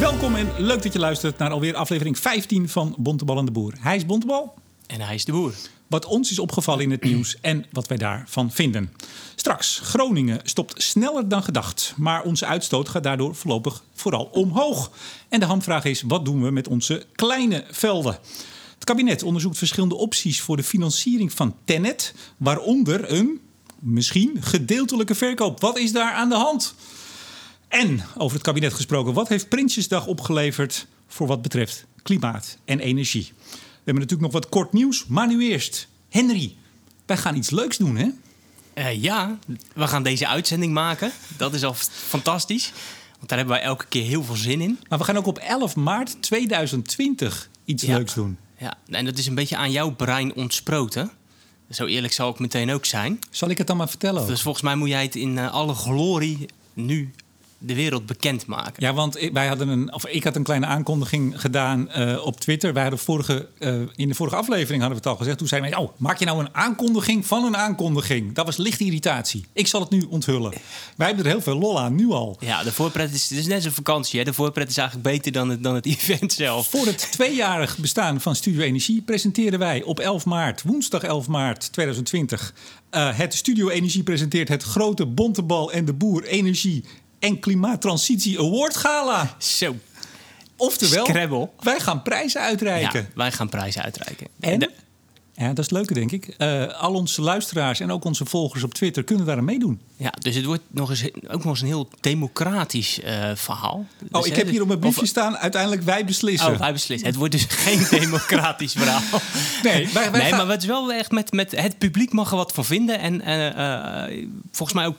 Welkom en leuk dat je luistert naar alweer aflevering 15 van Bontebal en de Boer. Hij is Bontebal. En hij is de boer. Wat ons is opgevallen in het nieuws en wat wij daarvan vinden. Straks, Groningen stopt sneller dan gedacht. Maar onze uitstoot gaat daardoor voorlopig vooral omhoog. En de hamvraag is, wat doen we met onze kleine velden? Het kabinet onderzoekt verschillende opties voor de financiering van Tennet. Waaronder een, misschien, gedeeltelijke verkoop. Wat is daar aan de hand? En over het kabinet gesproken, wat heeft Prinsjesdag opgeleverd voor wat betreft klimaat en energie? We hebben natuurlijk nog wat kort nieuws, maar nu eerst. Henry, wij gaan iets leuks doen, hè? Eh, ja, we gaan deze uitzending maken. Dat is al fantastisch. Want daar hebben wij elke keer heel veel zin in. Maar we gaan ook op 11 maart 2020 iets Ja. leuks doen. Ja, en dat is een beetje aan jouw brein ontsproten. Zo eerlijk zal ik meteen ook zijn. Zal ik het dan maar vertellen? ook? Dus volgens mij moet jij het in eh, alle glorie nu de wereld bekendmaken. Ja, want wij hadden een, of ik had een kleine aankondiging gedaan eh, op Twitter. Wij hadden vorige, eh, in de vorige aflevering hadden we het al gezegd. Toen zeiden wij, oh, maak je nou een aankondiging van een aankondiging? Dat was lichte irritatie. Ik zal het nu onthullen. Wij hebben er heel veel lol aan, nu al. Ja, de voorpret is, het is net zo'n vakantie. Hè? De voorpret is eigenlijk beter dan het, dan het event zelf. Voor het tweejarig bestaan van Studio Energie presenteren wij op 11 maart, woensdag 11 maart 2020, eh, het Studio Energie presenteert het grote Bontebal en de Boer Energie en Klimaattransitie Award Gala. Zo. Oftewel, Scrabble. wij gaan prijzen uitreiken. Ja, wij gaan prijzen uitreiken. En, De- ja, dat is het leuke, denk ik. eh, al onze luisteraars en ook onze volgers op Twitter kunnen daar aan meedoen. Ja, dus het wordt nog eens, ook nog eens een heel democratisch eh, verhaal. Oh, Dus, ik hè, heb hier op mijn briefje of- staan, uiteindelijk wij beslissen. Oh, wij beslissen. Het wordt dus geen democratisch verhaal. Nee, wij- wij nee gaan- maar het is wel echt met, met het publiek mag er wat van vinden. En eh, volgens mij ook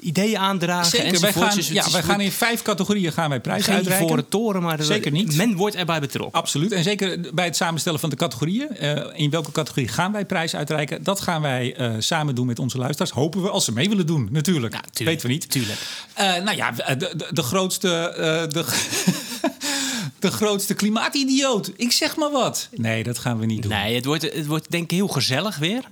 ideeën aandragen. Zeker, wij gaan, Dus ja, wij gaan in vijf categorieën gaan wij prijzen geen uitreiken. ivoren toren, maar er- Zeker niet. men wordt erbij betrokken. Absoluut. En zeker bij het samenstellen van de categorieën. eh, in welke categorie gaan wij prijs uitreiken? Dat gaan wij eh, samen doen met onze luisteraars. Hopen we als ze mee willen doen, natuurlijk. Tuurlijk. Weten we niet. Tuurlijk. Eh, nou ja, de, de, de grootste. eh, de, de grootste klimaatidioot. Ik zeg maar wat. Nee, dat gaan we niet doen. Nee, het wordt, het wordt denk ik heel gezellig weer.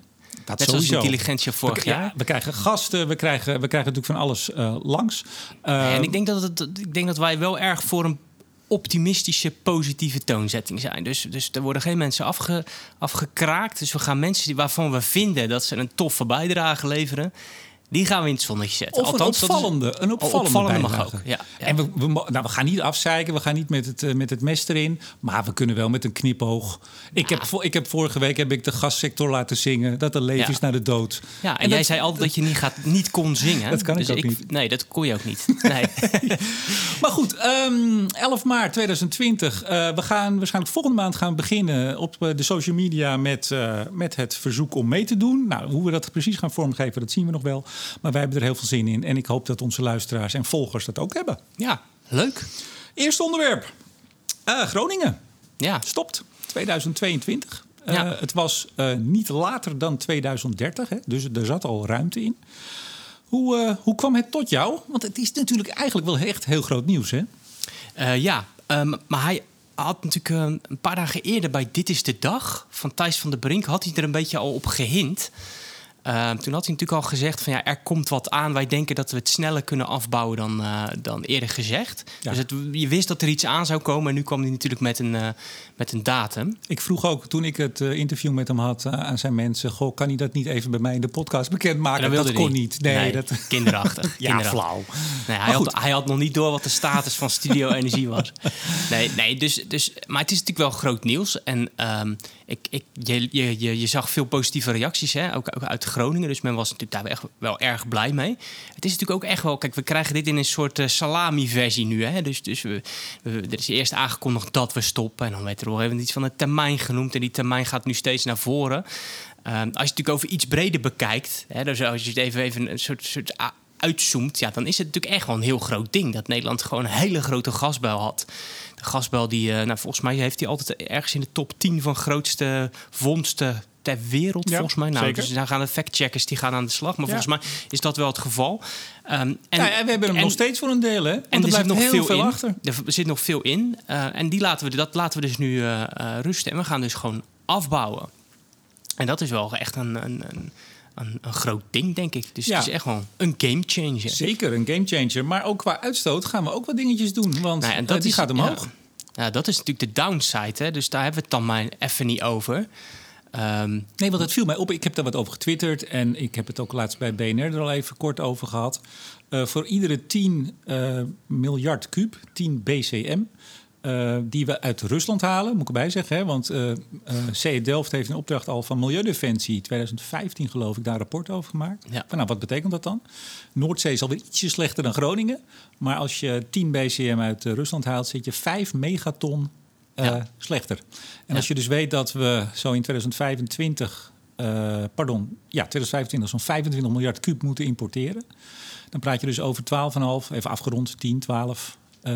Dat Net zoals Intelligentia vorig we, ja, jaar. we krijgen gasten, we krijgen, we krijgen natuurlijk van alles eh, langs. Eh, en ik denk dat, het, ik denk dat wij wel erg voor een optimistische, positieve toonzetting zijn. Dus, dus er worden geen mensen afge, afgekraakt. Dus we gaan mensen die, waarvan we vinden dat ze een toffe bijdrage leveren... die gaan we in het zonnetje zetten. Of een Althans, is- opvallende, een Oh, opvallende, opvallende mag ook, ja, ja. En we, we, nou, we gaan niet afzeiken, we gaan niet met het, eh, met het mes erin. Maar we kunnen wel met een knipoog. Ik, heb, ik heb vorige week heb ik de gassector laten zingen. Dat er leven is naar de dood. Ja, en, jij zei altijd dat je niet, gaat, niet kon zingen. Dat kan ik dus ook niet. Nee, dat kon je ook niet. Nee. Maar goed, ehm, 11 maart 2020. eh, we gaan waarschijnlijk volgende maand gaan beginnen op eh, de social media met, met het verzoek om mee te doen. Nou, hoe we dat precies gaan vormgeven, dat zien we nog wel. Maar wij hebben er heel veel zin in. En ik hoop dat onze luisteraars en volgers dat ook hebben. ja, leuk. Eerste onderwerp. Eh, Groningen. Ja, Stopt. 2022. Eh, het was eh, niet later dan 2030, hè? dus er zat al ruimte in. Hoe, hoe kwam het tot jou? Want het is natuurlijk eigenlijk wel echt heel groot nieuws, hè? Ja, ehm, maar hij had natuurlijk eh, een paar dagen eerder bij Dit is de Dag van Thijs van der Brink... had hij er een beetje al op gehind. Ehm, toen had hij natuurlijk al gezegd van ja, er komt wat aan. Wij denken dat we het sneller kunnen afbouwen dan, eh, dan eerder gezegd. Ja. Dus het, je wist dat er iets aan zou komen en nu kwam hij natuurlijk met een, eh, met een datum. Ik vroeg ook toen ik het eh, interview met hem had aan zijn mensen: Goh, kan hij dat niet even bij mij in de podcast bekendmaken? En dat wilde kon hij. niet. Nee, dat... kinderachtig. ja, kinderachtig. flauw. Nee, hij, had, hij had nog niet door wat de status van Studio Energie was. Nee, nee dus, dus, maar het is natuurlijk wel groot nieuws. En ehm, ik, ik, je, je, je, je zag veel positieve reacties, hè? Ook, ook uit Groningen. Dus men was natuurlijk daar echt wel erg blij mee. Het is natuurlijk ook echt wel... Kijk, we krijgen dit in een soort eh, salami-versie nu. Hè? Dus, dus we, we- er is eerst aangekondigd dat we stoppen. En dan werd er wel even iets van een termijn genoemd. En die termijn gaat nu steeds naar voren. Ehm, als je het natuurlijk over iets breder bekijkt... Hè, dus als je het even, even een soort... soort uitzoomt, ja, dan is het natuurlijk echt wel een heel groot ding dat Nederland gewoon een hele grote gasbel had. De gasbel die, eh, nou, volgens mij heeft hij altijd ergens in de top 10 van grootste vondsten ter wereld, Ja, volgens mij. Nou, zeker. dus dan gaan de factcheckers die gaan aan de slag, maar Ja. volgens mij is dat wel het geval. Ehm, en, ja, en we hebben hem en- nog steeds voor een deel, hè? Want en er er blijft nog heel veel, veel in. achter. Er zit nog veel in. Eh, en die laten we, dat laten we dus nu eh, eh, rusten. En we gaan dus gewoon afbouwen. En dat is wel echt een, een, een, een, een groot ding, denk ik. Dus Ja. het is echt wel een game changer. Zeker, een gamechanger. Maar ook qua uitstoot gaan we ook wat dingetjes doen. Want Nou, en eh, die gaat omhoog. Ja. Ja, dat is natuurlijk de downside, hè? dus daar hebben we het dan maar even niet over. Ehm, Nee, want het viel mij op. Ik heb daar wat over getwitterd. En ik heb het ook laatst bij BNR er al even kort over gehad. Eh, voor iedere 10 eh, miljard kuub, 10 BCM... eh, die we uit Rusland halen, moet ik erbij zeggen. Hè? Want CE Delft heeft een opdracht al van Milieudefensie... 2015 geloof ik, daar een rapport over gemaakt. Ja. Van, nou, wat betekent dat dan? Noordzee is alweer ietsje slechter dan Groningen. Maar als je 10 BCM uit Rusland haalt... zit je 5 megaton Ja. slechter. En als je dus weet dat we zo in 2025... eh, pardon, ja, 2025 zo'n 25 miljard kuub moeten importeren... dan praat je dus over 12,5, even afgerond, 10, 12 eh,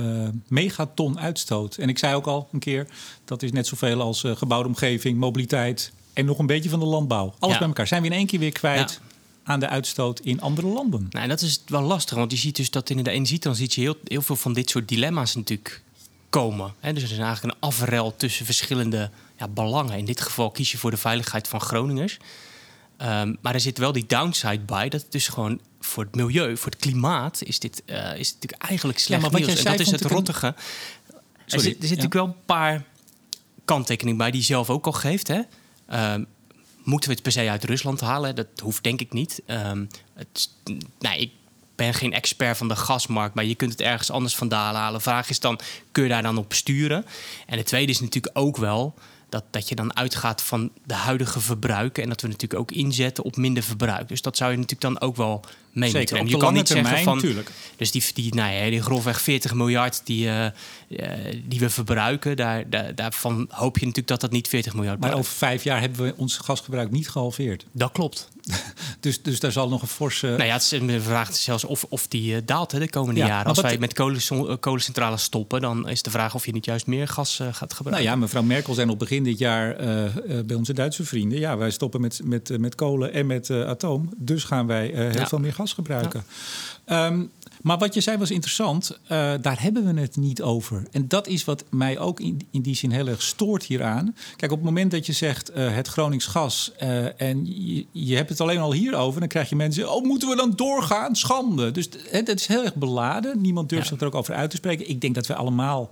megaton uitstoot. En ik zei ook al een keer, dat is net zoveel als eh, gebouwde omgeving, mobiliteit... en nog een beetje van de landbouw. Alles Ja. bij elkaar. Zijn we in één keer weer kwijt Ja. aan de uitstoot in andere landen. nou, dat is wel lastig, want je ziet dus dat in de energietransitie heel, heel veel van dit soort dilemma's natuurlijk komen. Dus er is eigenlijk een afrel tussen verschillende ja, belangen. In dit geval kies je voor de veiligheid van Groningers. Ehm, maar er zit wel die downside bij, dat het dus gewoon voor het milieu, voor het klimaat, is dit eh, is natuurlijk eigenlijk slecht maar nieuws. en dat is het een- rottige. Er zit, er zit ja. natuurlijk wel een paar kanttekeningen bij die je zelf ook al geeft. Hè? Ehm, moeten we het per se uit Rusland halen? Dat hoeft denk ik niet. Ehm, het, nee, ik ben geen expert van de gasmarkt, maar je kunt het ergens anders vandaan halen. Vraag is dan, kun je daar dan op sturen? En de tweede is natuurlijk ook wel dat, dat je dan uitgaat van de huidige verbruiken... en dat we natuurlijk ook inzetten op minder verbruik. Dus dat zou je natuurlijk dan ook wel mee Zeker, Je kan niet zeggen van... natuurlijk. Dus die, die, nou ja, die grofweg 40 miljard die, eh, eh, die we verbruiken... Daar, daar, daarvan hoop je natuurlijk dat dat niet 40 miljard Maar over vijf jaar hebben we ons gasgebruik niet gehalveerd. Dat klopt. Dus, dus daar zal nog een forse... Nou ja, het is een vraag zelfs of, of die eh, daalt hè, de komende Ja, jaren. maar Als wij met kolen, kolencentrales stoppen... dan is de vraag of je niet juist meer gas gaat Nou gebruiken. ja, mevrouw Merkel zei op begin dit jaar bij onze Duitse vrienden... ja, wij stoppen met, met, met kolen en met atoom. Dus gaan wij heel Ja. veel meer gas gebruiken. Ehm, maar wat je zei was interessant. Eh, daar hebben we het niet over. En dat is wat mij ook in, in die zin heel erg stoort hieraan. Kijk, op het moment dat je zegt eh, het Gronings gas... eh, en je, je hebt het alleen al hierover... dan krijg je mensen... oh, moeten we dan doorgaan? Schande. Dus het, het is heel erg beladen. Niemand durft Ja. zich er ook over uit te spreken. Ik denk dat we allemaal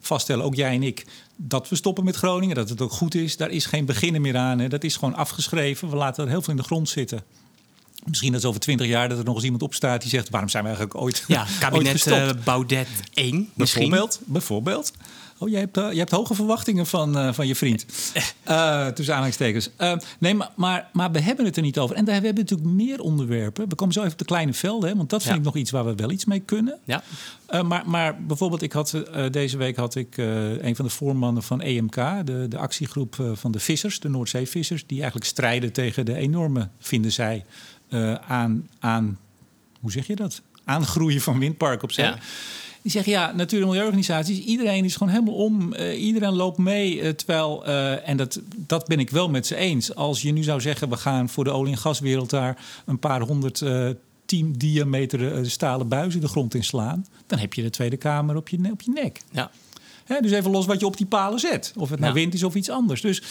vaststellen, ook jij en ik, dat we stoppen met Groningen, dat het ook goed is. Daar is geen beginnen meer aan. Hè. Dat is gewoon afgeschreven. We laten er heel veel in de grond zitten. Misschien dat over twintig jaar dat er nog eens iemand opstaat die zegt: waarom zijn we eigenlijk ooit, Ja, ooit kabinet gestopt? eh, Baudet 1 misschien. Bijvoorbeeld. bijvoorbeeld. Oh, jij hebt, je hebt hoge verwachtingen van, eh, van je vriend. Tussen aanhalingstekens. Nee, maar, maar, maar we hebben het er niet over. En daar hebben we natuurlijk meer onderwerpen. We komen zo even op de kleine velden, hè, want dat vind Ja. ik nog iets waar we wel iets mee kunnen. Ja, maar, maar bijvoorbeeld, ik had, deze week had ik een van de voormannen van EMK, de, de actiegroep van de vissers, de Noordzeevissers, die eigenlijk strijden tegen de enorme, vinden zij, eh, aan, aan, hoe zeg je dat? Aangroeien van windparken op zee. Ja. Die zeggen ja, natuur- en milieuorganisaties, iedereen is gewoon helemaal om, eh, iedereen loopt mee. eh, terwijl, en dat, dat ben ik wel met ze eens. Als je nu zou zeggen, we gaan voor de olie- en gaswereld daar een paar honderd eh 10 diameter stalen buizen de grond in slaan, dan heb je de Tweede Kamer op je, op je nek. ja. Hè, dus even los wat je op die palen zet. Of het nou Ja. wind is of iets anders. Dus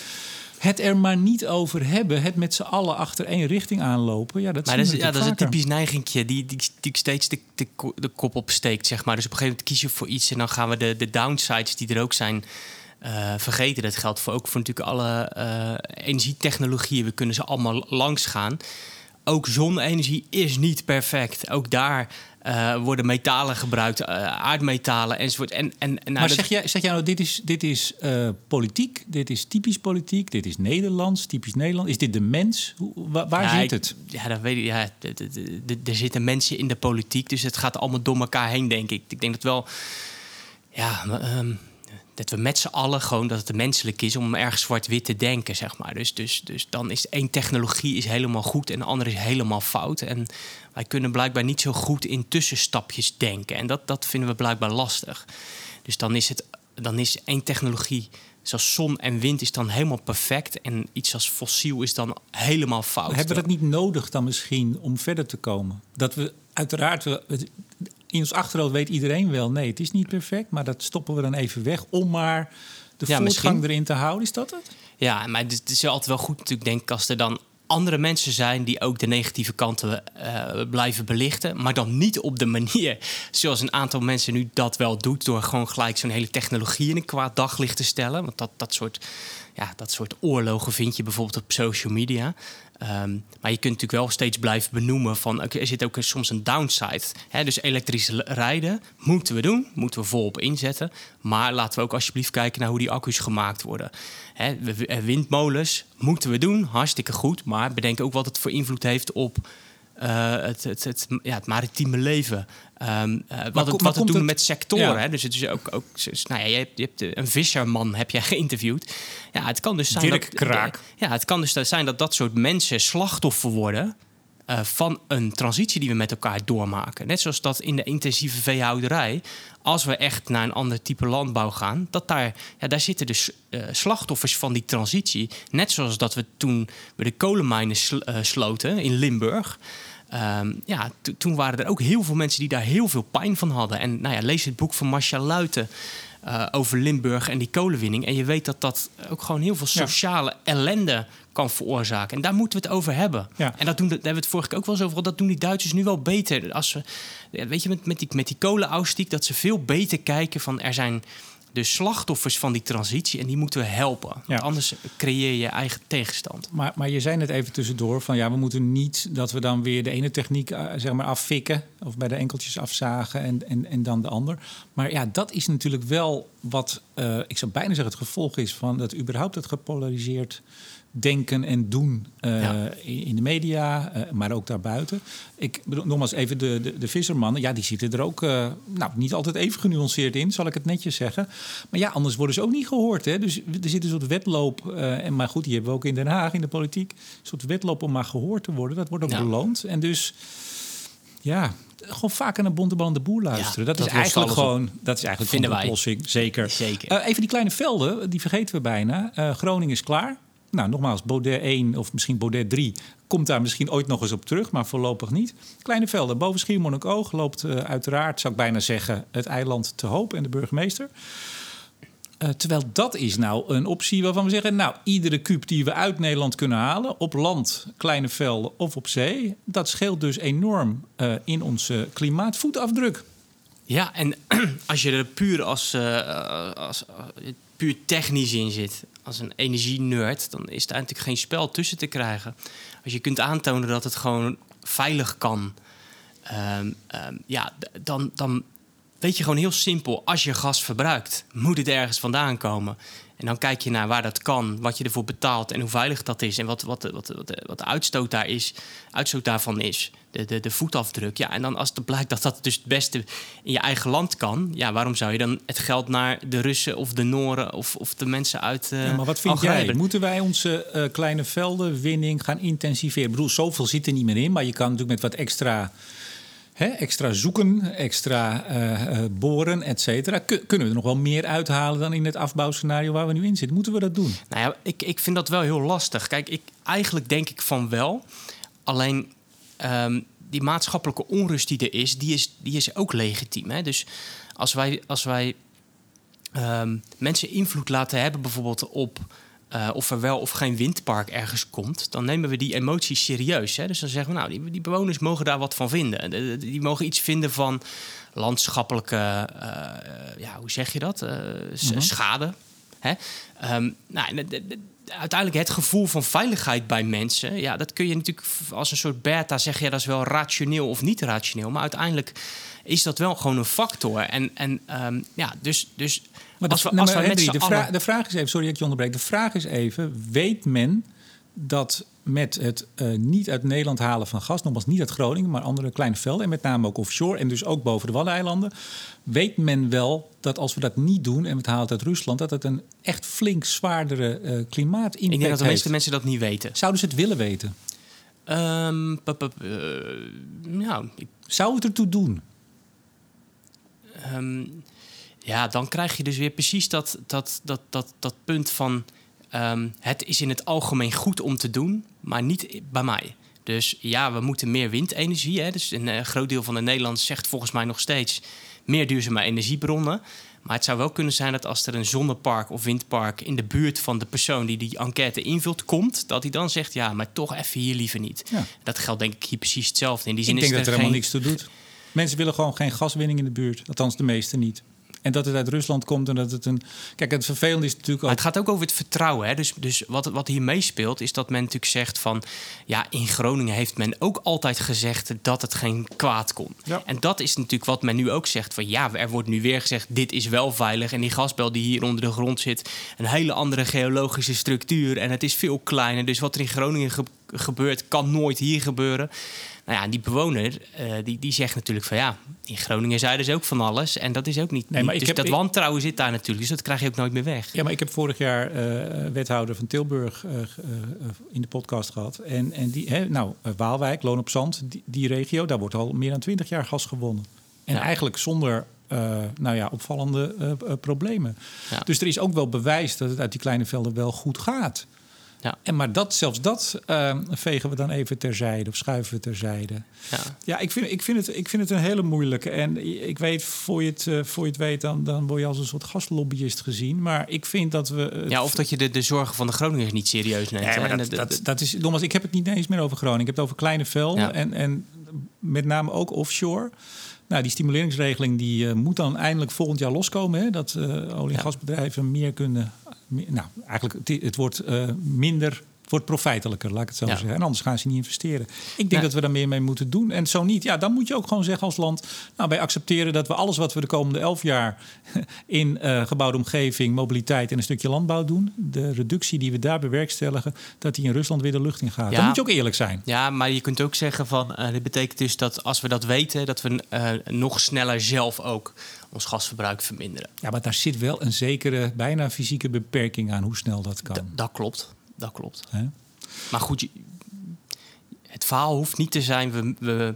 het er maar niet over hebben, het met z'n allen achter één richting aanlopen. Ja, dat Maar dat is, ja, dat is een typisch neigingje die, die, die steeds de, de, ko- de kop opsteekt, zeg maar. Dus op een gegeven moment kies je voor iets en dan gaan we de, de downsides die er ook zijn eh, vergeten. Dat geldt voor, ook voor natuurlijk alle eh, energietechnologieën. We kunnen ze allemaal langs gaan. Ook zonne-energie is niet perfect. Ook daar eh, worden metalen gebruikt, eh, aardmetalen enzovoort. En, en, en nou, maar dat- zeg jij, zeg jij nou, dit is, dit is eh, politiek, dit is typisch politiek, dit is Nederlands, typisch Nederland. Is dit de mens? Hoe, waar Ja, zit ik- het? Ja, dat weet ik. Ja, er zitten mensen in de politiek, dus het gaat allemaal door elkaar heen, denk ik. Ik denk dat wel, ja, ehm, dat we met z'n allen gewoon dat het menselijk is om erg zwart-wit te denken, zeg maar. Dus, dus, dus dan is één technologie is helemaal goed en de andere is helemaal fout. En wij kunnen blijkbaar niet zo goed in tussenstapjes denken. En dat, dat vinden we blijkbaar lastig. Dus dan is, het, dan is één technologie, zoals zon en wind, is dan helemaal perfect. En iets als fossiel is dan helemaal fout. Hebben we dat niet nodig dan misschien om verder te komen? Dat we uiteraard, we, in ons achterhoofd weet iedereen wel... nee, het is niet perfect, maar dat stoppen we dan even weg... om maar de Ja, voortgang misschien. erin te houden. Is dat het? Ja, maar het is- het is altijd wel goed natuurlijk, denk ik, als er dan andere mensen zijn die ook de negatieve kanten eh, blijven belichten. Maar dan niet op de manier zoals een aantal mensen nu dat wel doet. Door gewoon gelijk zo'n hele technologie in een kwaad daglicht te stellen. Want dat, dat, soort, ja, dat soort oorlogen vind je bijvoorbeeld op social media. Ehm, maar je kunt natuurlijk wel steeds blijven benoemen van er zit ook soms een downside. Hè? Dus elektrisch rijden moeten we doen, moeten we volop inzetten. Maar laten we ook alsjeblieft kijken naar hoe die accu's gemaakt worden. Hè? Windmolens moeten we doen, hartstikke goed. Maar bedenk ook wat het voor invloed heeft op het, het, het, ja, het maritieme leven. Um, uh, wat, het, wat het doen met sectoren. Hè? Dus het is ook, ook nou ja, je hebt, je hebt een visserman heb jij geïnterviewd. Ja, het kan dus zijn Dirk dat, Kraak. Ja, het kan dus zijn dat dat soort mensen slachtoffer worden. Uh, van een transitie die we met elkaar doormaken. Net zoals dat in de intensieve veehouderij, als we echt naar een ander type landbouw gaan, dat daar, ja, daar zitten dus uh, slachtoffers van die transitie. Net zoals dat we toen we de kolenmijnen sl sloten in Limburg. Um, ja, toen waren er ook heel veel mensen die daar heel veel pijn van hadden. En nou ja, lees het boek van Marcia Luiten uh, over Limburg en die kolenwinning. En je weet dat dat ook gewoon heel veel sociale ellende kan veroorzaken. En daar moeten we het over hebben. Ja. En dat doen, daar hebben we het vorige keer ook wel eens over. Dat doen die Duitsers nu wel beter. Als we, weet je, met, met die, met die kolenausstiek, dat ze veel beter kijken van er zijn de slachtoffers van die transitie en die moeten we helpen. Want anders creëer je eigen tegenstand. Maar, maar je zei net even tussendoor van ja, we moeten niet dat we dan weer de ene techniek uh, zeg maar affikken of bij de enkeltjes afzagen en, en, en dan de ander. Maar ja, dat is natuurlijk wel wat, uh, ik zou bijna zeggen, het gevolg is van dat überhaupt het gepolariseerd denken en doen uh, in de media, uh, maar ook daarbuiten. Ik bedoel, nogmaals even de, de, de vissermannen. Ja, die zitten er ook uh, nou, niet altijd even genuanceerd in, zal ik het netjes zeggen. Maar ja, anders worden ze ook niet gehoord. Hè? Dus er zit een soort wedloop. en maar goed, die hebben we ook in Den Haag in de politiek. Een soort wedloop om maar gehoord te worden. Dat wordt ook ja. beloond. En dus ja, gewoon vaker naar Bontebal de Boer luisteren. Ja, dat, is eigenlijk gewoon, dat is eigenlijk Vinden de oplossing. Zeker. Zeker. Uh, even die kleine velden, die vergeten we bijna. Uh, Groningen is klaar nou, nogmaals, Baudet 1 of misschien Baudet 3 komt daar misschien ooit nog eens op terug, maar voorlopig niet. Kleine velden, boven Schiermonnikoog loopt uh, uiteraard, zou ik bijna zeggen, het eiland te hoop en de burgemeester. Uh, terwijl dat is nou een optie waarvan we zeggen... nou, iedere kuub die we uit Nederland kunnen halen... op land, kleine velden of op zee... dat scheelt dus enorm uh, in onze klimaatvoetafdruk. Ja, en als je er puur als, als puur technisch in zit als een energie-nerd, dan is daar natuurlijk geen spel tussen te krijgen. Als je kunt aantonen dat het gewoon veilig kan, um, um, ja, dan, dan weet je gewoon heel simpel: als je gas verbruikt, moet het ergens vandaan komen. En dan kijk je naar waar dat kan, wat je ervoor betaalt en hoe veilig dat is en wat, wat, wat, wat, wat de uitstoot, daar is, uitstoot daarvan is. De, de, de voetafdruk. Ja, en dan als het blijkt dat dat dus het beste in je eigen land kan, ja, waarom zou je dan het geld naar de Russen of de Noren of, of de mensen uit. Uh, ja, maar wat vind jij? Moeten wij onze uh, kleine veldenwinning gaan intensiveren? Ik bedoel, zoveel zit er niet meer in, maar je kan natuurlijk met wat extra extra zoeken, extra uh, boren, et cetera. Kunnen we er nog wel meer uithalen dan in het afbouwscenario waar we nu in zitten? Moeten we dat doen? Nou ja, ik, ik vind dat wel heel lastig. Kijk, ik, eigenlijk denk ik van wel. Alleen um, die maatschappelijke onrust die er is, die is, die is ook legitiem. Hè? Dus als wij, als wij um, mensen invloed laten hebben, bijvoorbeeld op uh, of er wel of geen windpark ergens komt, dan nemen we die emoties serieus. Hè? Dus dan zeggen we, nou, die, die bewoners mogen daar wat van vinden. Die, die mogen iets vinden van landschappelijke, uh, ja, hoe zeg je dat? Uh, mm-hmm. Schade. Hè? Um, nou, uiteindelijk het gevoel van veiligheid bij mensen, ja, dat kun je natuurlijk als een soort beta zeggen, ja, dat is wel rationeel of niet rationeel. Maar uiteindelijk is dat wel gewoon een factor. En, en um, ja, dus, dus maar als we, als we Henry, de, vraag, de vraag is even, sorry dat ik je onderbreek. De vraag is even, weet men dat met het uh, niet uit Nederland halen van gas, nogmaals niet uit Groningen, maar andere kleine velden, en met name ook offshore en dus ook boven de Waddeneilanden, weet men wel dat als we dat niet doen en we het halen uit Rusland, dat het een echt flink zwaardere uh, eh, klimaatimpact heeft. Ik denk dat de meeste mensen dat niet weten. Zouden ze het willen weten? Um, nou, ik... Zou het ertoe doen? Um, ja, dan krijg je dus weer precies dat, dat, dat, dat, dat punt van... Um, het is in het algemeen goed om te doen, maar niet bij mij. Dus ja, we moeten meer windenergie. Hè? Dus een eh, groot deel van de Nederlanders zegt volgens mij nog steeds meer duurzame energiebronnen. Maar het zou wel kunnen zijn dat als er een zonnepark of windpark in de buurt van de persoon die die enquête invult komt, dat hij dan zegt: ja, maar toch even hier liever niet. Ja. Dat geldt denk ik hier precies hetzelfde. In die zin Ik denk is dat er er helemaal geen... niks toe doet. Mensen willen gewoon geen gaswinning in de buurt. Althans, de meeste niet. En dat het uit Rusland komt en dat het een... Kijk, het vervelende is natuurlijk Maar ook... het gaat ook over het vertrouwen. Hè? Dus, dus wat, wat hier meespeelt, is dat men natuurlijk zegt van... ja, in Groningen heeft men ook altijd gezegd dat het geen kwaad kon. Ja. En dat is natuurlijk wat men nu ook zegt. Van ja, er wordt nu weer gezegd, dit is wel veilig. En die gasbel die hier onder de grond zit... een hele andere geologische structuur. En het is veel kleiner. Dus wat er in Groningen ge- gebeurt, kan nooit hier gebeuren. Nou ja, die bewoner, eh, die, die zegt natuurlijk van... ja, in Groningen zeiden ze ook van alles. En dat is ook niet... Nee, maar dus heb- dat wantrouwen zit daar natuurlijk. Dus dat krijg je ook nooit meer weg. Ja, maar ik heb vorig jaar eh, wethouder van Tilburg eh, in de podcast gehad. En, en die, hè, nou, Waalwijk, Loon op Zand, die, die regio, daar wordt al meer dan twintig jaar gas gewonnen. En Ja. eigenlijk zonder nou ja, opvallende problemen. Ja. Dus er is ook wel bewijs dat het uit die kleine velden wel goed gaat. Ja. En maar dat, zelfs dat eh, vegen we dan even terzijde of schuiven we terzijde. Ja. Ja, ik vind, ik, vind het, ik vind het een hele moeilijke. En ik weet, voor je het, eh, voor je het weet, dan, dan word je als een soort gaslobbyist gezien. Maar ik vind dat we. Ja, of dat je de, de zorgen van de Groningers niet serieus neemt. Nee, hè. maar dat, dat, dat is nogmaals, ik heb het niet eens meer over Groningen. Ik heb het over kleine velden Ja. en, en met name ook offshore. Nou, die stimuleringsregeling die eh, moet dan eindelijk volgend jaar loskomen. Hè? Dat eh, olie- en Ja. gasbedrijven meer kunnen. Nou, eigenlijk het, het wordt eh, minder. Wordt profijtelijker, laat ik het zo Ja. zeggen. En anders gaan ze niet investeren. Ik denk Ja. dat we daar meer mee moeten doen. En zo niet, ja, dan moet je ook gewoon zeggen als land... nou, wij accepteren dat we alles wat we de komende elf jaar... in eh, gebouwde omgeving, mobiliteit en een stukje landbouw doen... de reductie die we daar bewerkstelligen... dat die in Rusland weer de lucht in gaat. Ja. Dan moet je ook eerlijk zijn. Ja, maar je kunt ook zeggen van... eh, dit betekent dus dat als we dat weten... dat we eh, nog sneller zelf ook ons gasverbruik verminderen. Ja, maar daar zit wel een zekere, bijna fysieke beperking aan... hoe snel dat kan. D- dat klopt, dat klopt. Maar goed, het verhaal hoeft niet te zijn... we, we,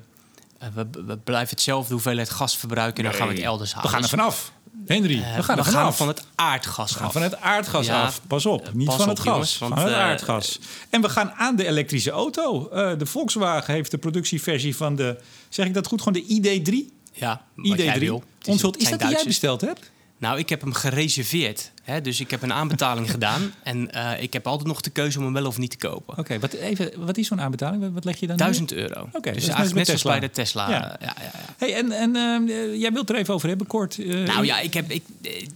eh, we, we blijven hetzelfde hoeveelheid gas verbruiken... en dan gaan we het elders halen. We gaan er vanaf. Henry, Eh, we gaan er we van het aardgas We gaan af. van het aardgas Ja, af. Pas op, eh, niet pas van op, het gas. jongens, van het eh, aardgas. En we gaan aan de elektrische auto. Eh, de Volkswagen heeft de productieversie van de... Zeg ik dat goed? Gewoon de ID3? Ja, wat jij ID3. wil. Het is- zijn dat die jij besteld hebt? Nou, ik heb hem gereserveerd. Hè? Dus ik heb een aanbetaling gedaan. En eh, ik heb altijd nog de keuze om hem wel of niet te kopen. Oké, wat, even, wat is zo'n aanbetaling? Wat- leg je dan neer? 1000 euro. Oké, dat dus eigenlijk net als zoals bij de Tesla. Ja. Ja. Ja, ja. Hey, en en eh, jij wilt er even over hebben, kort. Eh, Nou ja, ik heb, ik,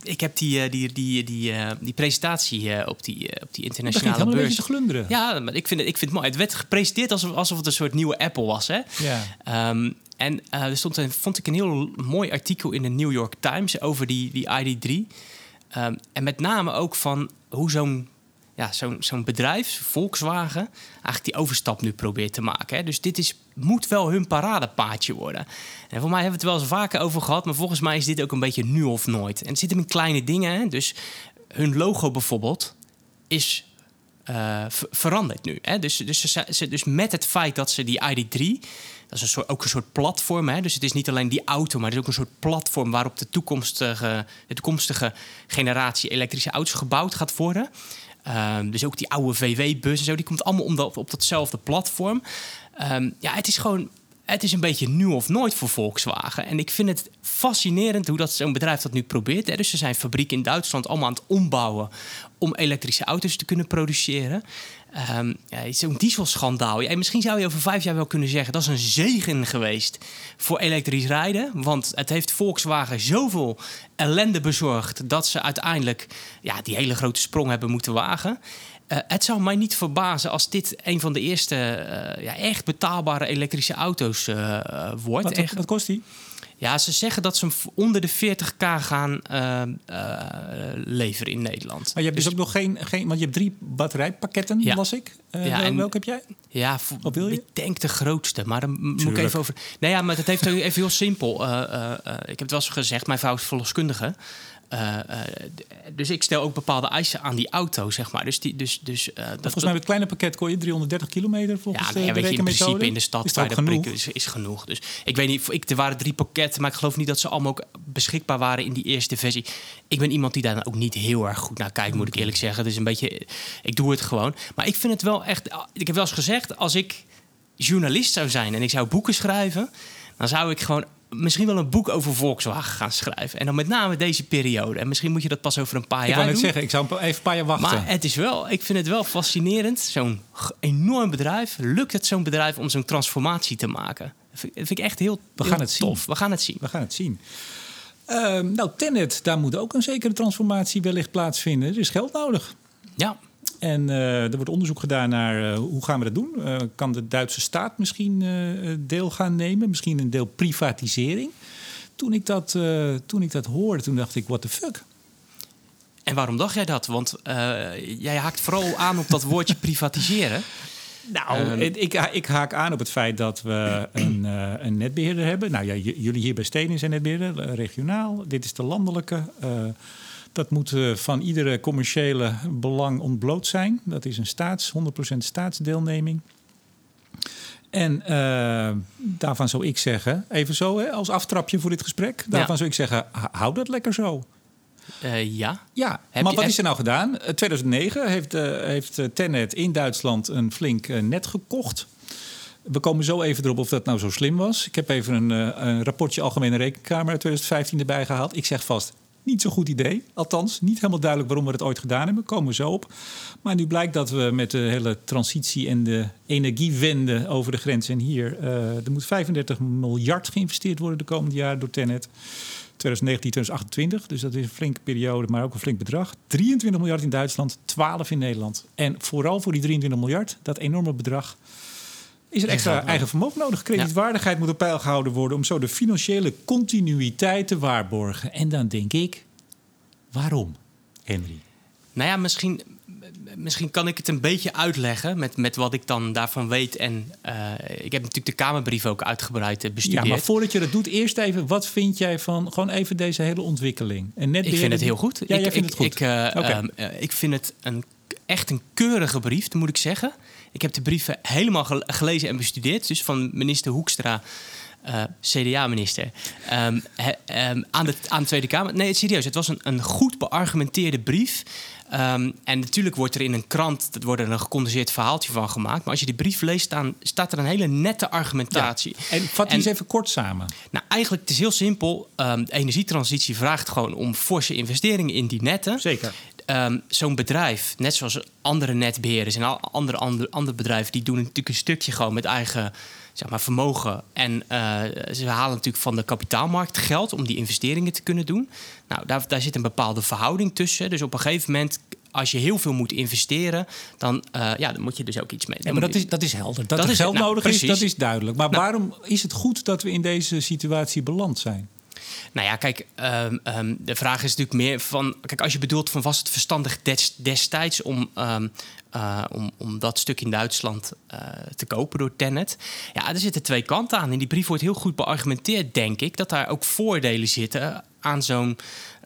ik heb die, eh, die, die, die, eh, die presentatie eh, op die, eh, op die internationale een beurs. beetje te glunderen. Ja, maar ik vind, het, ik vind het mooi. Het werd gepresenteerd alsof, alsof het een soort nieuwe Apple was. Hè? Ja. Ehm, en eh, er stond een, vond ik een heel mooi artikel in de New York Times over die, die ID3. Ehm, en met name ook van hoe zo'n ja, zo'n zo'n bedrijf, Volkswagen, eigenlijk die overstap nu probeert te maken. Hè. Dus dit is, moet wel hun paradepaadje worden. En voor mij hebben we het wel eens vaker over gehad, maar volgens mij is dit ook een beetje nu of nooit. En het zit hem in kleine dingen. Hè. Dus hun logo bijvoorbeeld is ver- veranderd nu. Hè? Dus, dus, ze, ze- dus met het feit dat ze die ID3, dat is een soort, ook een soort platform. Hè? Dus het is niet alleen die auto, maar het is ook een soort platform waarop de toekomstige, de toekomstige generatie elektrische auto's gebouwd gaat worden. Ehm, dus ook die oude VW-bus en zo, die komt allemaal om op datzelfde platform. Ehm, ja, het is gewoon. Het is een beetje nu of nooit voor Volkswagen. En ik vind het fascinerend hoe dat zo'n bedrijf dat nu probeert. Dus ze zijn fabrieken in Duitsland allemaal aan het ombouwen om elektrische auto's te kunnen produceren. Ehm ja, Zo'n dieselschandaal. Ja, misschien zou je over vijf jaar wel kunnen zeggen... dat is een zegen geweest voor elektrisch rijden. Want het heeft Volkswagen zoveel ellende bezorgd... dat ze uiteindelijk ja, die hele grote sprong hebben moeten wagen. Eh, het zou mij niet verbazen als dit een van de eerste eh, ja, echt betaalbare elektrische auto's eh, wordt. Wat, Echt- wat kost die? Ja, ze zeggen dat ze hem onder de 40k gaan eh, eh, leveren in Nederland. Maar je hebt dus ook nog geen, geen... Want je hebt drie batterijpakketten, Ja. las ik. Eh, Ja, en- welke heb jij? Ja, Wat wil je? ik denk de grootste, maar dan moet ik even over. Nee, ja, maar het heeft even heel simpel. Ik heb het wel eens gezegd, mijn vrouw is verloskundige. Eh, eh, dus ik stel ook bepaalde eisen aan die auto, zeg maar. Dus die, dus, dus, eh, dat, Volgens mij met het kleine pakket kon je 330 kilometer volgens ja, de, de weet je, in principe in de stad is dat genoeg. is, is genoeg. Dus ik weet niet, ik, er waren drie pakketten, maar ik geloof niet dat ze allemaal ook beschikbaar waren in die eerste versie. Ik ben iemand die daar ook niet heel erg goed naar kijkt, moet ik eerlijk zeggen. Het is een beetje, ik doe het gewoon. Maar ik vind het wel echt, ik heb wel eens gezegd, als ik journalist zou zijn en ik zou boeken schrijven, dan zou ik gewoon misschien wel een boek over Volkswagen gaan schrijven. En dan met name deze periode. En misschien moet je dat pas over een paar Ik jaar wou net doen. zeggen, ik zou even een paar jaar wachten. Maar het is wel, ik vind het wel fascinerend. Zo'n enorm bedrijf. Lukt het zo'n bedrijf om zo'n transformatie te maken? Dat vind, ik echt heel, We heel gaan het zien. tof. We gaan het zien. We gaan het zien. Ehm, nou, Tenet, daar moet ook een zekere transformatie wellicht plaatsvinden. Er is geld nodig. Ja, En eh, er wordt onderzoek gedaan naar eh, hoe gaan we dat doen. Eh, kan de Duitse staat misschien deel gaan nemen? Misschien een deel privatisering? Toen ik dat, toen ik dat hoorde, toen dacht ik, what the fuck? en waarom dacht jij dat? Want jij haakt vooral aan op dat woordje privatiseren. Nou, Ehm. ik, ik haak aan op het feit dat we een, een netbeheerder hebben. Nou ja, jullie hier bij Stenen zijn netbeheerder, eh, regionaal. Dit is de landelijke. Eh, dat moet eh, van iedere commerciële belang ontbloot zijn. Dat is een staats, 100% staatsdeelneming. En eh, daarvan zou ik zeggen, even zo hè, als aftrapje voor dit gesprek. Daarvan Ja. zou ik zeggen, hou dat lekker zo. Eh, ja. Ja, Heb maar wat is er nou gedaan? Eh, 2009 heeft, heeft Tenet in Duitsland een flink net gekocht. We komen zo even erop of dat nou zo slim was. Ik heb even een, een rapportje Algemene Rekenkamer uit 2015 erbij gehaald. Ik zeg vast, niet zo'n goed idee. Althans, niet helemaal duidelijk waarom we het ooit gedaan hebben. Komen we zo op. Maar nu blijkt dat we met de hele transitie en de energiewende over de grens en hier... eh, er moet 35 miljard geïnvesteerd worden de komende jaren door Tenet. 2019, 2028. Dus dat is een flinke periode, maar ook een flink bedrag. 23 miljard in Duitsland, 12 in Nederland. En vooral voor die 23 miljard, dat enorme bedrag, is er extra eigen vermogen nodig. Kredietwaardigheid moet op peil gehouden worden om zo de financiële continuïteit te waarborgen. En dan denk ik, waarom, Henry? Nou ja, misschien, misschien kan ik het een beetje uitleggen met, met wat ik dan daarvan weet. En eh, ik heb natuurlijk de Kamerbrief ook uitgebreid eh, bestudeerd. Ja, maar voordat je dat doet, eerst even, wat vind jij van gewoon even deze hele ontwikkeling? En net Ik vind het heel goed. Ja, ik, jij vindt ik, het goed. Ik, eh, ik vind het een, echt een keurige brief, dat moet ik zeggen. Ik heb de brieven helemaal gel- gelezen en bestudeerd. Dus van minister Hoekstra, eh, CDA-minister, ehm, ehm, aan, de, aan de Tweede Kamer. Nee, serieus, het was een, een goed beargumenteerde brief. Ehm, en natuurlijk wordt er in een krant dat wordt er een gecondenseerd verhaaltje van gemaakt. Maar als je die brief leest, dan staat er een hele nette argumentatie. En vat die En- eens even kort samen. Nou, eigenlijk, het is heel simpel. De energietransitie vraagt gewoon om forse investeringen in die netten. Zeker. Ehm, Zo'n bedrijf, net zoals andere netbeheerders en andere, andere, andere bedrijven, die doen natuurlijk een stukje gewoon met eigen zeg maar, vermogen. En eh, ze halen natuurlijk van de kapitaalmarkt geld om die investeringen te kunnen doen. Nou, daar, daar zit een bepaalde verhouding tussen. Dus op een gegeven moment, als je heel veel moet investeren, dan, eh, ja, dan moet je dus ook iets mee. Ja, maar dat is, dat is helder. Dat, Dat er is- geld nou, nodig is, precies. dat is duidelijk. Maar Nou. waarom is het goed dat we in deze situatie beland zijn? Nou ja, kijk, ehm, ehm, de vraag is natuurlijk meer van... Kijk, als je bedoelt van was het verstandig des- destijds om, ehm, eh, om, om dat stuk in Duitsland eh, te kopen door Tenet? Ja, er zitten twee kanten aan. In die brief wordt heel goed beargumenteerd, denk ik... dat daar ook voordelen zitten aan zo'n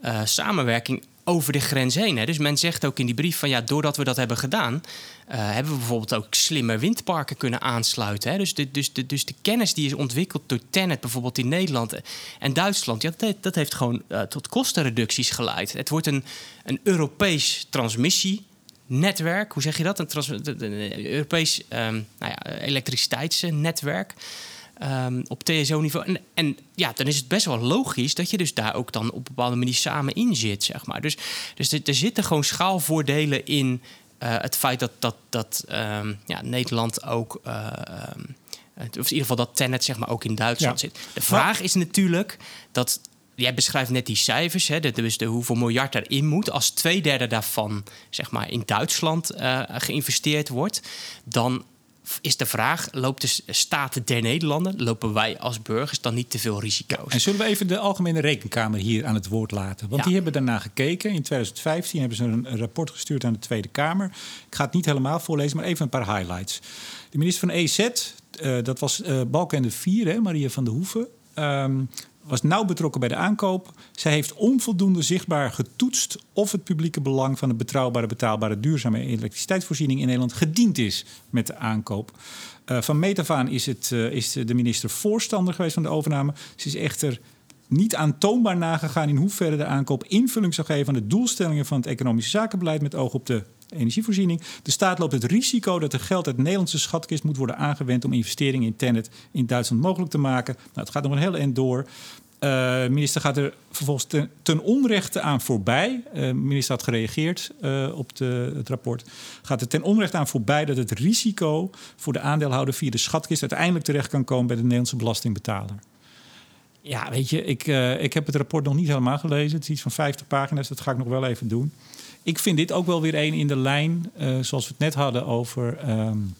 eh, samenwerking over de grens heen. Hè. Dus men zegt ook in die brief van ja, doordat we dat hebben gedaan, eh, hebben we bijvoorbeeld ook slimme windparken kunnen aansluiten. Hè. Dus, de, dus, de, dus de kennis die is ontwikkeld door Tenet bijvoorbeeld in Nederland en Duitsland, ja, dat, dat heeft gewoon eh, tot kostenreducties geleid. Het wordt een, een Europees transmissienetwerk. Hoe zeg je dat? Een, trans, een Europees ehm, nou ja, elektriciteitsnetwerk. Ehm, op TSO-niveau. En, en ja, dan is het best wel logisch dat je dus daar ook dan op een bepaalde manier samen in zit, zeg maar. Dus, dus er, er zitten gewoon schaalvoordelen in eh, het feit dat, dat, dat ehm, ja, Nederland ook... eh, ehm, of in ieder geval dat Tenet zeg maar ook in Duitsland Ja. zit. De vraag is natuurlijk dat... Jij beschrijft net die cijfers, hè, de- dus de hoeveel miljard erin moet. Als twee derde daarvan zeg maar, in Duitsland eh, geïnvesteerd wordt... dan is de vraag, loopt de staat der Nederlanden... lopen wij als burgers dan niet te veel risico's? En zullen we even de Algemene Rekenkamer hier aan het woord laten? Want Ja. die hebben daarna gekeken. In 2015 hebben ze een, rapport gestuurd aan de Tweede Kamer. Ik ga het niet helemaal voorlezen, maar even een paar highlights. De minister van EZ, eh, dat was eh Balkenende 4, hè, Maria van der Hoeven... ehm, was nauw betrokken bij de aankoop. Zij heeft onvoldoende zichtbaar getoetst of het publieke belang van een betrouwbare, betaalbare, duurzame elektriciteitsvoorziening in Nederland gediend is met de aankoop. Eh, van meet af aan is, het, eh, is de minister voorstander geweest van de overname. Ze is echter niet aantoonbaar nagegaan in hoeverre de aankoop invulling zou geven aan de doelstellingen van het economische zakenbeleid met oog op de energievoorziening. De staat loopt het risico dat er geld uit de Nederlandse schatkist moet worden aangewend om investeringen in Tennet in Duitsland mogelijk te maken. Nou, het gaat nog een hele eind door. Uh, minister gaat er vervolgens ten, onrechte aan voorbij. Uh, minister had gereageerd uh, op de, het rapport. Gaat er ten onrechte aan voorbij dat het risico voor de aandeelhouder via de schatkist uiteindelijk terecht kan komen bij de Nederlandse belastingbetaler. Ja, weet je, ik, ik heb het rapport nog niet helemaal gelezen. Het is iets van 50 pagina's, dat ga ik nog wel even doen. Ik vind dit ook wel weer een in de lijn, zoals we het net hadden over. Um,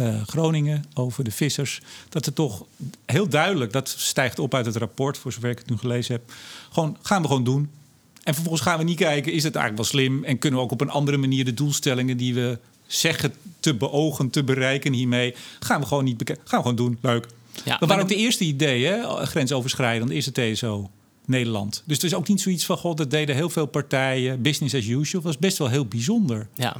uh, Groningen, over de vissers. Dat er toch heel duidelijk, dat stijgt op uit het rapport, voor zover ik het nu gelezen heb. Gewoon gaan we gewoon doen. En vervolgens gaan we niet kijken, is het eigenlijk wel slim? En kunnen we ook op een andere manier de doelstellingen die we zeggen te beogen, te bereiken hiermee, gaan we gewoon niet bekijken. Gaan we gewoon doen. Leuk. Ja, dat waren ook de eerste ideeën, grensoverschrijdend, de eerste TSO. Nederland. Dus het is ook niet zoiets van, god, dat deden heel veel partijen, business as usual. Was best wel heel bijzonder. Ja,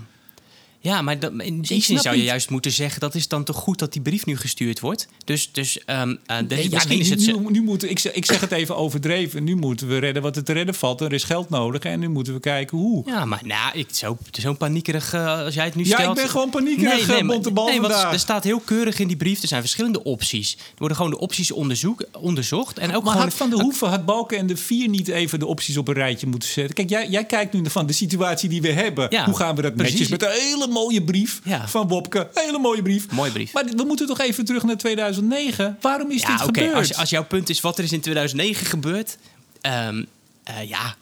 ja, maar dat, in die zin zou je juist moeten zeggen... dat is dan toch goed dat die brief nu gestuurd wordt? Dus, dus um, uh, nee, ja, nee, is het... Nu, nu moeten, ik, ik zeg het even overdreven. Nu moeten we redden wat er te redden valt. Er is geld nodig en nu moeten we kijken hoe. Ja, maar nou, ik, zo, zo paniekerig uh, als jij het nu ja, stelt... Ja, ik ben gewoon paniekerig, nee, nee, bal nee, want Er staat heel keurig in die brief... er zijn verschillende opties. Er worden gewoon de opties onderzoek, onderzocht. En ook maar gewoon, had Van de Hoeven, had Balken en de Vier niet even de opties op een rijtje moeten zetten? Kijk, jij, jij kijkt nu van de situatie die we hebben. Ja, hoe gaan we dat precies. netjes met een hele mooie brief ja. van Wopke. Hele mooie brief. Mooie brief. Maar we moeten toch even terug naar 2009. Waarom is dit okay. gebeurd? Als, als jouw punt is wat er is in 2009 gebeurd... Um, uh, ja,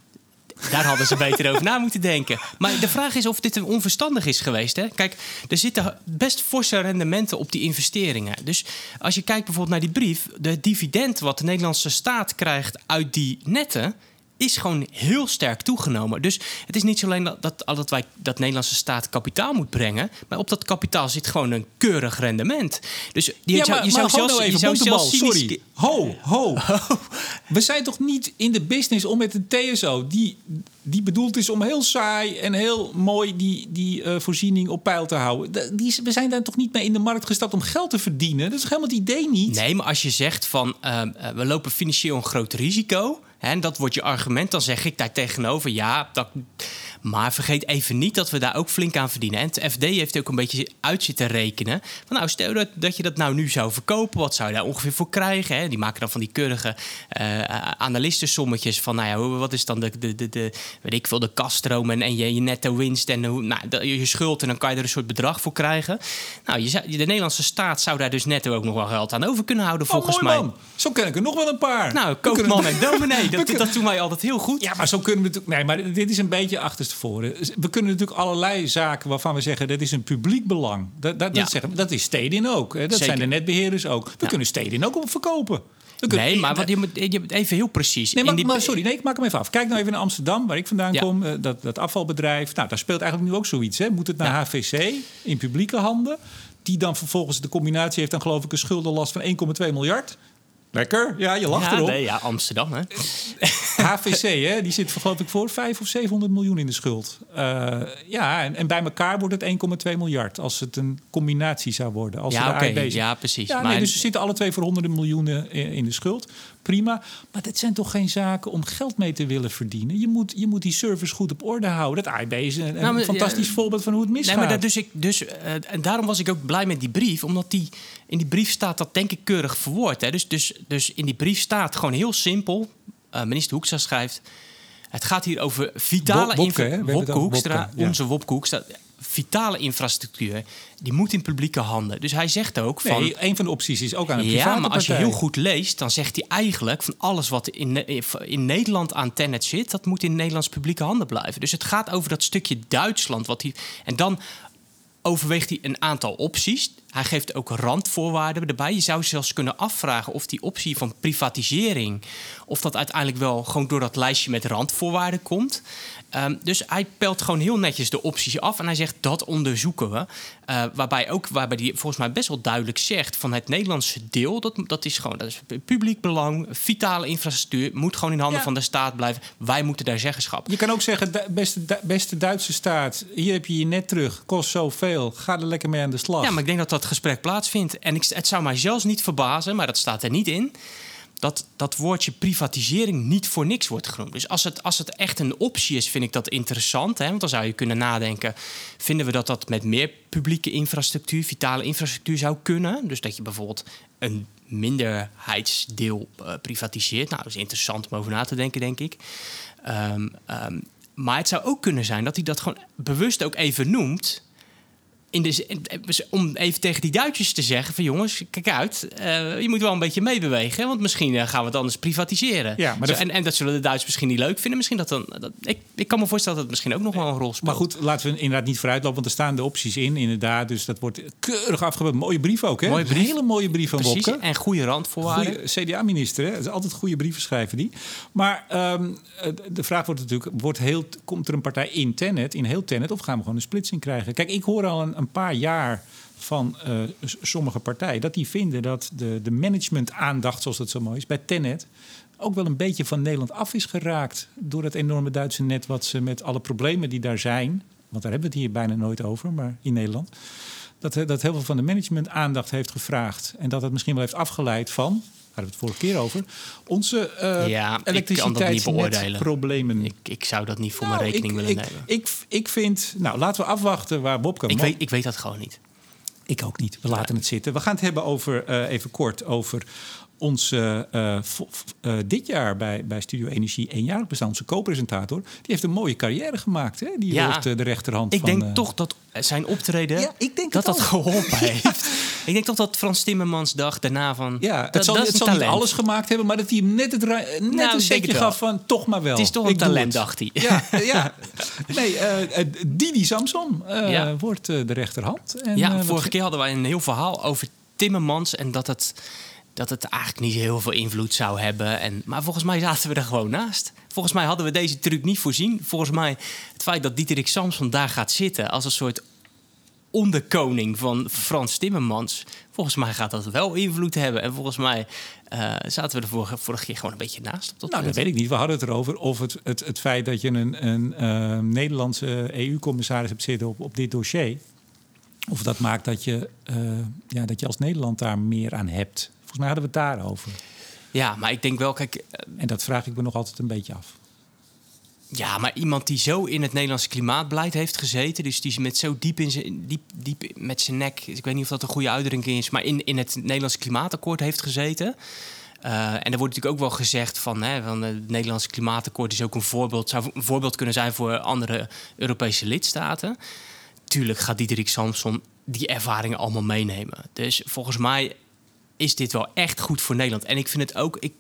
daar hadden ze beter over na moeten denken. Maar de vraag is of dit onverstandig is geweest. Hè? Kijk, er zitten best forse rendementen op die investeringen. Dus als je kijkt bijvoorbeeld naar die brief... de dividend wat de Nederlandse staat krijgt uit die netten is gewoon heel sterk toegenomen. Dus het is niet zo alleen dat, dat, dat wij dat Nederlandse staat kapitaal moet brengen, maar op dat kapitaal zit gewoon een keurig rendement. Dus die, ja, maar, je zou zelfs, nou even, je zou zelfs sorry. Ho, ho. We zijn toch niet in de business om met een TSO die, die bedoeld is om heel saai en heel mooi die, die uh, voorziening op peil te houden. Die, we zijn daar toch niet mee in de markt gestapt om geld te verdienen? Dat is helemaal het idee niet. Nee, maar als je zegt van uh, we lopen financieel een groot risico en dat wordt je argument. Dan zeg ik daar tegenover, ja, dat, maar vergeet even niet dat we daar ook flink aan verdienen. En het FD heeft ook een beetje uit zitten rekenen. Van nou, stel dat, dat je dat nou nu zou verkopen, wat zou je daar ongeveer voor krijgen? Hè? Die maken dan van die keurige uh, analistensommetjes van, nou ja, wat is dan de, de, de, de weet ik veel, de kaststroom en, en je, je netto winst en hoe, nou, je schuld en dan kan je er een soort bedrag voor krijgen. Nou, je, de Nederlandse staat zou daar dus netto ook nog wel geld aan over kunnen houden, oh, volgens oh, mij. Man. Zo ken ik er nog wel een paar. Nou, koopman en dominee, dat, dat doen wij altijd heel goed. Ja, maar zo kunnen we het. Nee, maar dit is een beetje achter tevoren. We kunnen natuurlijk allerlei zaken waarvan we zeggen dat is een publiek belang. Dat, dat, dat, zeggen, dat is Stedin ook. Hè? Dat zijn de netbeheerders ook. We kunnen Stedin ook op verkopen. Nee, maar wat, je, moet, je moet even heel precies. Nee, maar, die... maar, sorry, nee, ik maak hem even af. Kijk nou even naar Amsterdam, waar ik vandaan kom. Uh, dat, dat afvalbedrijf. Nou, daar speelt eigenlijk nu ook zoiets. Hè? Moet het naar ja. HVC in publieke handen? Die dan vervolgens de combinatie heeft dan geloof ik een schuldenlast van 1,2 miljard. Lekker. Ja, je lacht ja, erop. Nee, ja, Amsterdam, hè. HVC, hè, die zit geloof ik voor 5 of 700 miljoen in de schuld. Uh, ja, en, en, bij elkaar wordt het 1,2 miljard als het een combinatie zou worden. Als ja, oké. Okay. Ja, precies. Ja, maar... nee, dus ze zitten alle twee voor honderden miljoenen in de schuld prima. Maar dat zijn toch geen zaken om geld mee te willen verdienen? Je moet, je moet die service goed op orde houden. Dat AIB is een, nou, fantastisch voorbeeld van hoe het misgaat. Nee, maar dat, dus ik, dus, uh, en daarom was ik ook blij met die brief. Omdat die, in die brief staat dat denk ik keurig verwoord. Hè? Dus, dus, dus in die brief staat gewoon heel simpel... Uh, minister Hoekstra schrijft... Het gaat hier over vitale... Wopke, Wopke Hoekstra, onze Wopke Hoekstra vitale infrastructuur, die moet in publieke handen. Dus hij zegt ook van... Nee, een van de opties is ook aan een Ja, maar als je heel goed leest, dan zegt hij eigenlijk... van alles wat in, in Nederland aan Tenet zit... dat moet in Nederlands publieke handen blijven. Dus het gaat over dat stukje Duitsland. Wat hij, en dan overweegt hij een aantal opties. Hij geeft ook randvoorwaarden erbij. Je zou zelfs kunnen afvragen of die optie van privatisering... of dat uiteindelijk wel gewoon door dat lijstje met randvoorwaarden komt. Um, dus hij pelt gewoon heel netjes de opties af en hij zegt dat onderzoeken we. Uh, waarbij ook, waarbij hij volgens mij best wel duidelijk zegt van het Nederlandse deel, dat, dat is gewoon dat is publiek belang, vitale infrastructuur, moet gewoon in handen ja. van de staat blijven. Wij moeten daar zeggenschap. Je kan ook zeggen, beste, beste Duitse staat, hier heb je je net terug, kost zoveel, ga er lekker mee aan de slag. Ja, maar ik denk dat dat gesprek plaatsvindt. En ik, het zou mij zelfs niet verbazen, maar dat staat er niet in dat dat woordje privatisering niet voor niks wordt genoemd. Dus als het, als het echt een optie is, vind ik dat interessant. Hè? Want dan zou je kunnen nadenken: vinden we dat dat met meer publieke infrastructuur, vitale infrastructuur zou kunnen? Dus dat je bijvoorbeeld een minderheidsdeel uh, privatiseert. Nou, dat is interessant om over na te denken, denk ik. Ehm, ehm, maar het zou ook kunnen zijn dat hij dat gewoon bewust ook even noemt in de, om even tegen die Duitsers te zeggen: van jongens, kijk uit, uh, je moet wel een beetje meebewegen, want misschien uh, gaan we het anders privatiseren. Ja, maar Zo, en, en, dat zullen de Duitsers misschien niet leuk vinden. Misschien dat dan, dat, ik, ik kan me voorstellen dat het misschien ook nog wel een rol speelt. Maar goed, laten we inderdaad niet vooruitlopen, want er staan de opties in, inderdaad. Dus dat wordt keurig afgebeurd. Mooie brief ook, hè? Mooie brief. Een hele mooie brief van Precies, En goede randvoorwaarden. CDA-minister, hè? Dat is altijd goede brieven schrijven die. Maar um, de vraag wordt natuurlijk: wordt heel, komt er een partij in Tenet, in heel Tenet, of gaan we gewoon een splitsing krijgen? Kijk, ik hoor al een een paar jaar van uh, sommige partijen dat die vinden dat de, de management-aandacht, zoals dat zo mooi is, bij Tenet ook wel een beetje van Nederland af is geraakt door het enorme Duitse net wat ze met alle problemen die daar zijn, want daar hebben we het hier bijna nooit over, maar in Nederland, dat, eh, dat heel veel van de management aandacht heeft gevraagd en dat het misschien wel heeft afgeleid van, we het vorige keer over. Onze uh, ja, elektriciteitsproblemen. Ik, ik zou dat niet voor nou, mijn rekening willen nemen. Ik, ik vind, nou laten we afwachten waar Bob kan. Ik weet, ik weet dat gewoon niet. Ik ook niet. We laten het zitten. We gaan het hebben over, uh, even kort, over onze uh, dit jaar bij, bij Studio Energie eenjarig bestaan, onze co-presentator, die heeft een mooie carrière gemaakt. Hè? Die ja, wordt de rechterhand ik van... Ik denk toch dat zijn optreden, ja, ik denk dat dat geholpen heeft. ik denk toch dat Frans Timmermans dacht daarna van... Ja, het zal, het zal niet alles gemaakt hebben, maar dat hij hem net, het, net nou, een setje gaf van toch maar wel. Het is toch een talent, dacht hij. Ja, ja. nee, uh, Didi Samson wordt de rechterhand. En, ja, vorige keer hadden wij een heel verhaal over Timmermans en dat het dat het eigenlijk niet heel veel invloed zou hebben. En, maar volgens mij zaten we er gewoon naast. Volgens mij hadden we deze truc niet voorzien. Volgens mij het feit dat Dieterik Samson daar gaat zitten als een soort onderkoning van Frans Timmermans. Volgens mij gaat dat wel invloed hebben. En volgens mij uh, zaten we er vorige, vorige, keer gewoon een beetje naast. Nou, dat weet ik niet. We hadden het erover of het, het, het feit dat je een, een uh, Nederlandse EU-commissaris hebt zitten op, op dit dossier. Of dat maakt dat je, uh, ja, dat je als Nederland daar meer aan hebt. Volgens mij hadden we het daarover. Ja, maar ik denk wel, kijk... Eh, en dat vraag ik me nog altijd een beetje af. Ja, maar iemand die zo in het Nederlandse klimaatbeleid heeft gezeten, dus die met zo diep in zijn diep, diep met zijn nek, ik weet niet of dat een goede uitdrukking is, maar in, in het Nederlandse klimaatakkoord heeft gezeten. Uh, en er wordt natuurlijk ook wel gezegd van, hè, van het Nederlandse klimaatakkoord is ook een voorbeeld, zou een voorbeeld kunnen zijn voor andere Europese lidstaten. Tuurlijk gaat Diederik Samson die ervaringen allemaal meenemen. Dus volgens mij is dit wel echt goed voor Nederland. En ik vind het ook. Ik,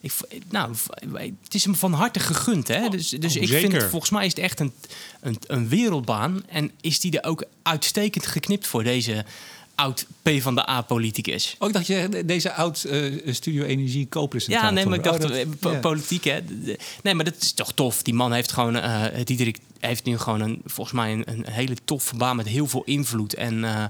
ik, nou, het is hem van harte gegund. Hè? Dus, dus oh, ik vind het, volgens mij is het echt een, een, een wereldbaan. En is die er ook uitstekend geknipt voor deze oud P van de A-politicus. Ook oh, dacht je deze oud uh, Studio Energie co-presentator? Ja, nee, maar ik dacht oh, dat, politiek, hè? Nee, maar dat is toch tof. Die man heeft gewoon, uh, Diederik heeft nu gewoon een, volgens mij een, een hele toffe baan met heel veel invloed en. Uh,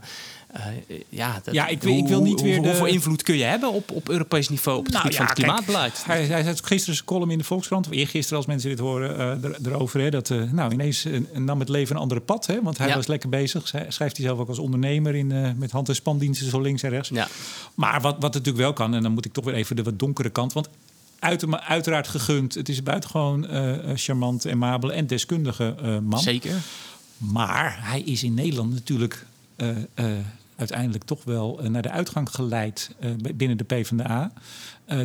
uh, ja, dat, ja ik, ik, wil niet weer. De... Hoeveel invloed kun je hebben op, op Europees niveau op het nou, gebied ja, van het klimaatbeleid? Kijk, hij, hij zei gisteren zijn column in de Volkskrant, of eergisteren als mensen dit horen, uh, er, erover. Hè, dat uh, nou, ineens nam het leven een andere pad. Hè, want hij ja. was lekker bezig. Schrijft hij zelf ook als ondernemer in, met hand- en spandiensten zo links en rechts. Ja. Maar wat, wat natuurlijk wel kan, en dan moet ik toch weer even de wat donkere kant. Want uiteraard gegund. Het is buitengewoon charmant, amabel en deskundige man. Zeker. Maar hij is in Nederland natuurlijk uiteindelijk toch wel naar de uitgang geleid binnen de PvdA.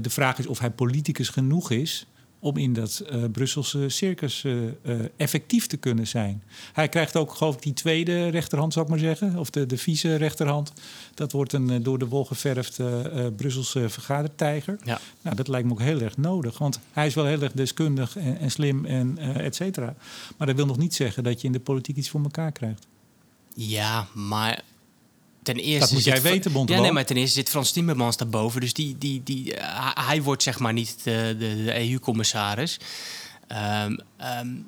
de vraag is of hij politicus genoeg is om in dat uh, Brusselse circus uh, uh, effectief te kunnen zijn. Hij krijgt ook, geloof ik, die tweede rechterhand, zou ik maar zeggen. Of de, de vice rechterhand. Dat wordt een door de wol geverfd Brusselse vergadertijger. Ja. Nou, dat lijkt me ook heel erg nodig. Want hij is wel heel erg deskundig en, en slim en et cetera. Maar dat wil nog niet zeggen dat je in de politiek iets voor elkaar krijgt. Ja, maar ten eerste. Dat moet jij weten, Bond. Ja, nee, maar ten eerste zit Frans Timmermans daarboven. Dus die, die, die, uh, hij wordt zeg maar niet de, de, de EU-commissaris. Um, um,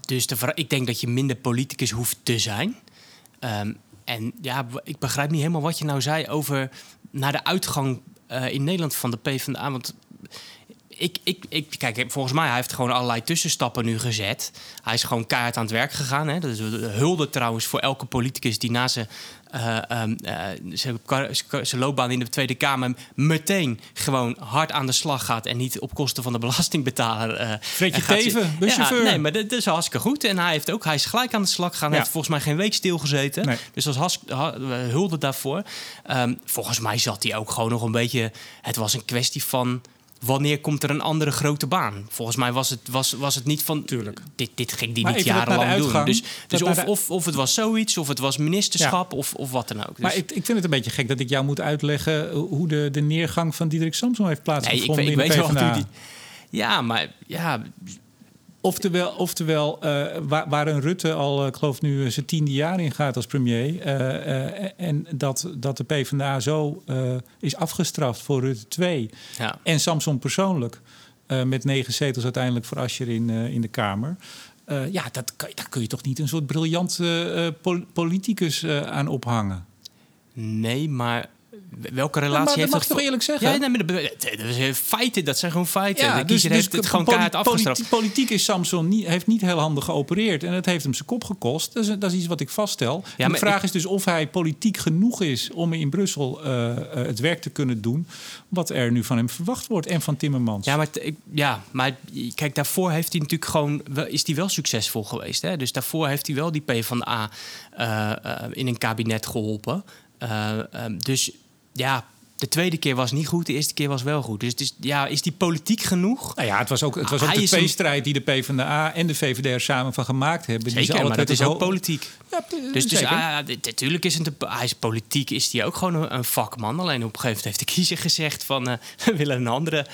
dus de, ik denk dat je minder politicus hoeft te zijn. Um, en ja, ik begrijp niet helemaal wat je nou zei over naar de uitgang uh, in Nederland van de PvdA. Want ik, ik, ik, kijk, volgens mij hij heeft gewoon allerlei tussenstappen nu gezet. Hij is gewoon keihard aan het werk gegaan. Hè. Dat is hulde trouwens voor elke politicus die na zijn uh, um, uh, zijn loopbaan in de Tweede Kamer meteen gewoon hard aan de slag gaat en niet op kosten van de belastingbetaler. Uh, Fredje Teven, buschauffeur. Ja, nee, maar dat, is hartstikke goed. En hij heeft ook, hij is gelijk aan de slag gegaan. Hij heeft volgens mij geen week stilgezeten. Nee. Dus dat was hulde daarvoor. Um, volgens mij zat hij ook gewoon nog een beetje. Het was een kwestie van wanneer komt er een andere grote baan? Volgens mij was het, was, was het niet van... Tuurlijk. Dit, dit ging die niet jarenlang doen. Dus, dus of, of, of het was zoiets, of het was ministerschap, of, of wat dan ook. Maar dus- ik, ik vind het een beetje gek dat ik jou moet uitleggen... hoe de, de neergang van Diederik Samson heeft plaatsgevonden nee, ik, ik weet wel die, Ja, maar ja, Oftewel, oftewel uh, waar, waar, een Rutte al, uh, ik geloof nu, uh, zijn tiende jaar in gaat als premier. en dat, dat de PvdA zo is afgestraft voor Rutte 2. Ja. En Samson persoonlijk. met negen zetels uiteindelijk voor Asscher in, in de Kamer. ja, dat daar kun je toch niet een soort briljant politicus aan ophangen? Nee, maar welke relatie maar, heeft dat? mag toch eerlijk zeggen? Ja, nee, maar dat, is feiten, dat zijn gewoon feiten. Ja, de dus, dus heeft het gewoon kaart afgestraft. Politiek is Samson niet, heeft niet heel handig geopereerd en het heeft hem zijn kop gekost. Dat is, dat is iets wat ik vaststel. Ja, de vraag is dus of hij politiek genoeg is om in Brussel uh, uh, het werk te kunnen doen wat er nu van hem verwacht wordt en van Timmermans. Ja, maar, ja, maar kijk, daarvoor heeft hij natuurlijk gewoon is hij wel succesvol geweest. Hè? Dus daarvoor heeft hij wel die P van de A uh, in een kabinet geholpen. dus ja, de tweede keer was niet goed, de eerste keer was wel goed. Dus het is, ja, is die politiek genoeg? Nou ja, het was ook, het was ook de tweestrijd die de PvdA en de VVD er samen van gemaakt hebben. Zeker, die maar dat is ook politiek. Ja, dus, dus ah, natuurlijk is het een, hij is politiek is hij ook gewoon een, vakman. Alleen op een gegeven moment heeft de kiezer gezegd van uh, we willen een andere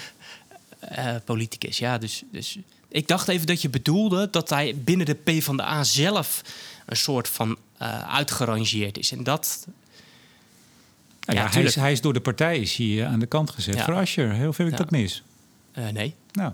uh, politicus. Ja, dus, dus ik dacht even dat je bedoelde dat hij binnen de PvdA zelf een soort van uitgerangeerd is. En dat nou ja, hij, is, hij, is, door de partij is hier aan de kant gezet ja. voor Asscher. Heel veel ik dat mis. Uh, nee. Nou,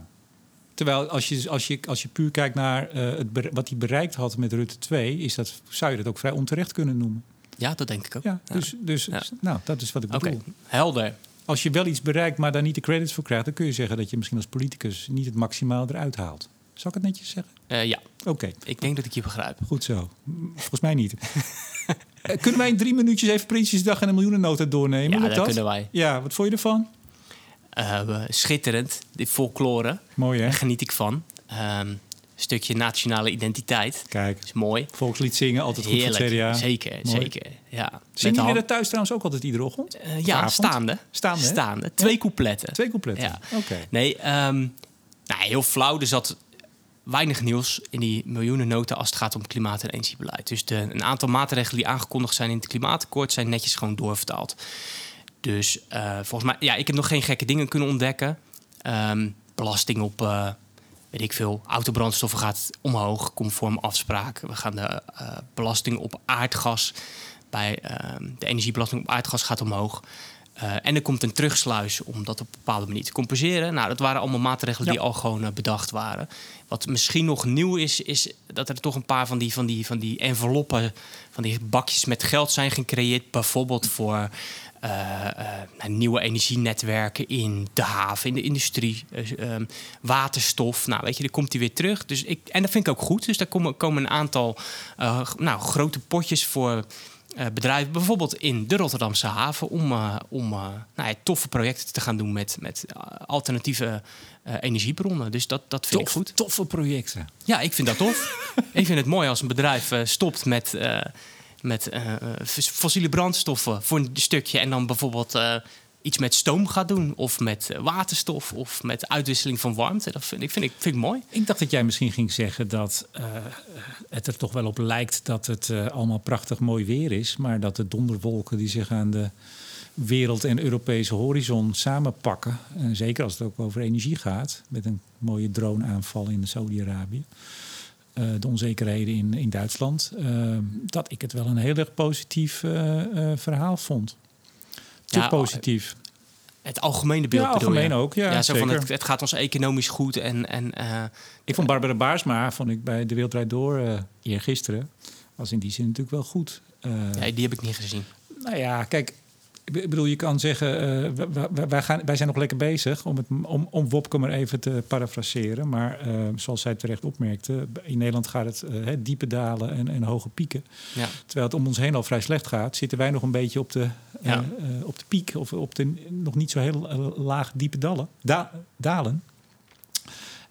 terwijl als je, als je, als je puur kijkt naar uh, het wat hij bereikt had met Rutte 2, is dat, zou je dat ook vrij onterecht kunnen noemen. Ja, dat denk ik ook. Ja, dus, dus nou, dat is wat ik bedoel. Okay. Helder. Als je wel iets bereikt, maar daar niet de credits voor krijgt, dan kun je zeggen dat je misschien als politicus niet het maximaal eruit haalt. Zal ik het netjes zeggen? Uh, ja. Oké. Ik denk dat ik je begrijp. Goed zo. Volgens mij niet. Eh, kunnen wij in drie minuutjes even Prinsjesdag en een miljoenennota doornemen? Ja, dat, dat, kunnen wij. Ja, wat vond je ervan? Uh, schitterend, die folklore. Mooi hè? Daar geniet ik van. Um, stukje nationale identiteit. Kijk. Is mooi. Volkslied zingen, altijd goed Heerlijk. voor het CDA. Zeker, zeker. Ja. Zingen jullie dat thuis trouwens ook altijd iedere ochtend? Uh, ja, staande. Staande, Staande. Twee coupletten. Twee coupletten, ja. oké. Nee, um, nou, heel flauw. Er zat weinig nieuws in die miljoenennota als het gaat om klimaat- en energiebeleid. Dus de, een aantal maatregelen die aangekondigd zijn in het klimaatakkoord zijn netjes gewoon doorvertaald. Dus uh, volgens mij, ja, ik heb nog geen gekke dingen kunnen ontdekken. Um, belasting op, uh, weet ik veel, autobrandstoffen gaat omhoog, conform afspraak. We gaan de uh, belasting op aardgas bij ehm, de energiebelasting op aardgas gaat omhoog. Uh, en er komt een terugsluis om dat op een bepaalde manier te compenseren. Nou, dat waren allemaal maatregelen die al gewoon uh, bedacht waren. Wat misschien nog nieuw is, is dat er toch een paar van die, van die, van die enveloppen, van die bakjes met geld zijn gecreëerd. Bijvoorbeeld voor uh, nieuwe energienetwerken in de haven, in de industrie, ehm, waterstof. Nou, weet je, dan komt die weer terug. Dus ik, en dat vind ik ook goed. Dus daar komen, komen een aantal nou, grote potjes voor bedrijven, bijvoorbeeld in de Rotterdamse haven, om, uh, om uh, nou ja, toffe projecten te gaan doen met, met alternatieve energiebronnen. Dus dat, dat vind Tof, ik goed. Toffe projecten. Ja, ik vind dat tof. ik vind het mooi als een bedrijf stopt met, met fossiele brandstoffen voor een stukje en dan bijvoorbeeld iets met stoom gaat doen. Of met eh, waterstof. Of met uitwisseling van warmte. Dat vind ik, vind ik, vind ik mooi. Ik dacht dat jij misschien ging zeggen dat uh, het er toch wel op lijkt dat het uh, allemaal prachtig mooi weer is. Maar dat de donderwolken die zich aan de wereld- en Europese horizon samenpakken. En zeker als het ook over energie gaat. Met een mooie droneaanval in Saudi-Arabië. De onzekerheden in, in Duitsland. Dat ik het wel een heel erg positief verhaal vond ja, positief. Het algemene beeld. Ja, algemeen ook. Ja, ja zo van het, het, gaat ons economisch goed. En, en, uh, ik vond Barbara Baarsma, vond ik bij De Wereldrijd Door uh, eergisteren, was in die zin natuurlijk wel goed. Uh, ja, die heb ik niet gezien. Nou ja, kijk, ik bedoel, je kan zeggen, uh, wij, wij, gaan, wij zijn nog lekker bezig om, het, om, om Wopke maar even te parafraseren. Maar uh, zoals zij terecht opmerkte, in Nederland gaat het uh, diepe dalen en, en hoge pieken. Ja. Terwijl het om ons heen al vrij slecht gaat, zitten wij nog een beetje op de, ja. op de piek of op de nog niet zo heel laag diepe dalen. Da dalen.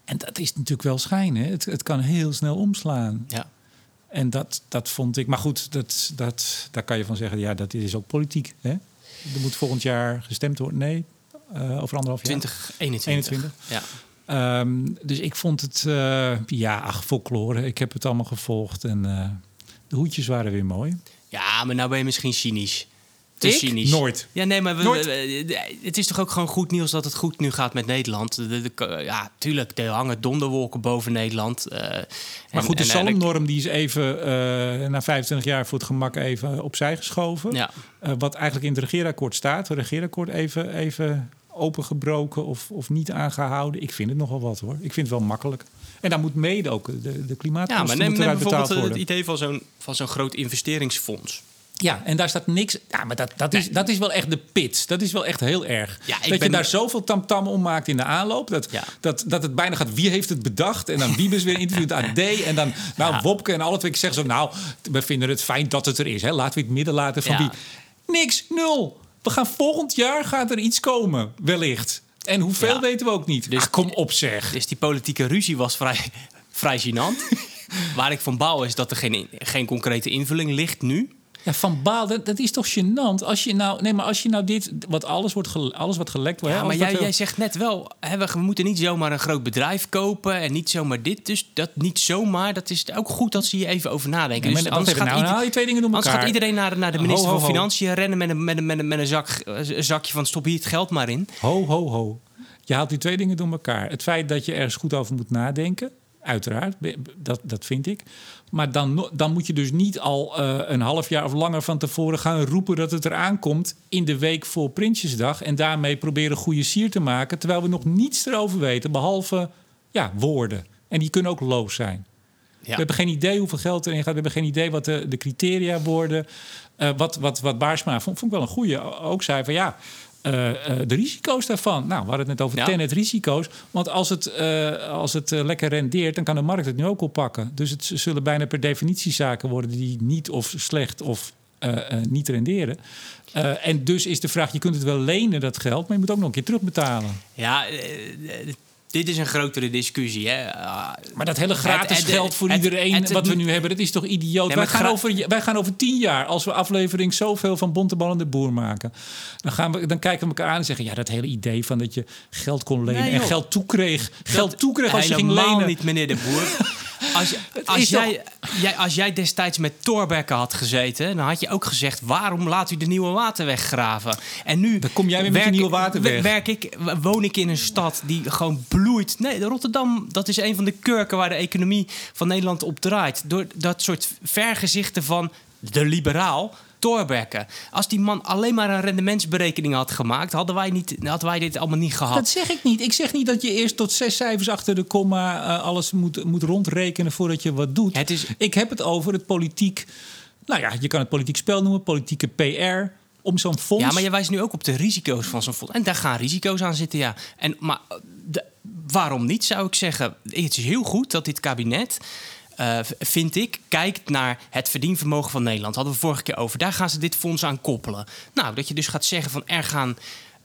En dat is natuurlijk wel schijnen. Het, het kan heel snel omslaan. Ja. En dat, dat vond ik. Maar goed, dat, dat, daar kan je van zeggen, ja, dat is ook politiek. Hè? Er moet volgend jaar gestemd worden. Nee, uh, over anderhalf jaar. 2021. Ja. Um, dus ik vond het, uh, ja, ach, folklore. Ik heb het allemaal gevolgd en uh, de hoedjes waren weer mooi. Ja, maar nou ben je misschien cynisch te ik? cynisch. Nooit. Ja, nee, maar we, het is toch ook gewoon goed nieuws dat het goed nu gaat met Nederland. De, ja, tuurlijk, er hangen donderwolken boven Nederland. Uh, maar goed, de salmnorm die is even uh, na 25 jaar voor het gemak even opzij geschoven. Ja. Uh, wat eigenlijk in het regeerakkoord staat. Het regeerakkoord even, even opengebroken of, of niet aangehouden. Ik vind het nogal wat hoor. Ik vind het wel makkelijk. En daar moet mede ook de, de klimaatkosten ja, maar neem, neem bijvoorbeeld het idee van zo'n, van zo'n groot investeringsfonds. Ja, en daar staat niks. Ja, maar dat, dat, is, dat is wel echt de pits. Dat is wel echt heel erg. dat je daar zoveel tamtam om maakt in de aanloop. Dat, dat, dat het bijna gaat. Wie heeft het bedacht? En dan Wiebes weer interviewt AD. En dan nou, Wopke en alle twee zeggen zo. Nou, we vinden het fijn dat het er is. Hè. Laten we het midden laten van wie. Niks, nul. We gaan volgend jaar gaat er iets komen, wellicht. En hoeveel weten we ook niet. Dus kom op zeg. Dus die politieke ruzie was vrij, vrij gênant. Waar ik van bouw is dat er geen, geen concrete invulling ligt nu. Ja, van baal, dat, dat, is toch gênant? Als je nou, nee, maar als je nou dit, wat alles, wordt alles wat gelekt wordt. Ja, maar jij, jij zegt net wel, hè, we, moeten niet zomaar een groot bedrijf kopen en niet zomaar dit. Dus dat niet zomaar, dat is ook goed dat ze hier even over nadenken. Ja, dus anders gaat, nou, nou, twee dingen gaat iedereen naar, naar de minister van Financiën rennen met een, met een, met een, met een, zak, een zakje van stop hier het geld maar in. Ho, ho, ho. Je haalt die twee dingen door elkaar. Het feit dat je ergens goed over moet nadenken, uiteraard, dat, dat vind ik. Maar dan, dan moet je dus niet al uh, een half jaar of langer van tevoren gaan roepen dat het eraan komt in de week voor Prinsjesdag. En daarmee proberen goede sier te maken. Terwijl we nog niets erover weten, behalve ja, woorden. En die kunnen ook loos zijn. Ja. We hebben geen idee hoeveel geld erin gaat. We hebben geen idee wat de, de criteria worden. Uh, wat, wat, wat Baarsma vond, vond ik wel een goede. Ook zei van ja, uh, uh, de risico's daarvan. Nou, we hadden het net over ja. tenet risico's. Want als het, uh, als het lekker rendeert, dan kan de markt het nu ook oppakken. Dus het zullen bijna per definitie zaken worden die niet of slecht of niet renderen. en dus is de vraag: je kunt het wel lenen, dat geld, maar je moet ook nog een keer terugbetalen. Ja, dit is een grotere discussie. Hè? maar dat hele gratis het, het, geld voor iedereen wat we nu hebben, dat is toch idioot? Nee, wij, gaan over, wij gaan over tien jaar, als we aflevering zoveel van Bontebal en de Boer maken... Dan, gaan we, dan kijken we elkaar aan en zeggen... ja, dat hele idee van dat je geld kon lenen en geld toekreeg. Geld toekreeg als je ging lenen. niet, meneer de Boer. Als, als, jij, jij, als jij destijds met Torbekke had gezeten, dan had je ook gezegd: waarom laat u de nieuwe waterweg graven? En nu. Dan kom jij weer met de nieuwe waterweg. Werk ik, woon ik in een stad die gewoon bloeit. Nee, Rotterdam, dat is een van de kurken waar de economie van Nederland op draait. Door dat soort vergezichten van de liberaal Thorbecke. Als die man alleen maar een rendementsberekening had gemaakt, hadden wij, niet, hadden wij dit allemaal niet gehad. Dat zeg ik niet. Ik zeg niet dat je eerst tot zes cijfers achter de komma uh, alles moet, moet rondrekenen voordat je wat doet. Het is... Ik heb het over het politiek. Nou ja, je kan het politiek spel noemen, politieke PR om zo'n fonds. Ja, maar je wijst nu ook op de risico's van zo'n fonds. En daar gaan risico's aan zitten, ja. En, maar de, waarom niet, zou ik zeggen? Het is heel goed dat dit kabinet uh, vind ik, kijkt naar het verdienvermogen van Nederland. Hadden we vorige keer over. Daar gaan ze dit fonds aan koppelen. Nou, dat je dus gaat zeggen van er gaan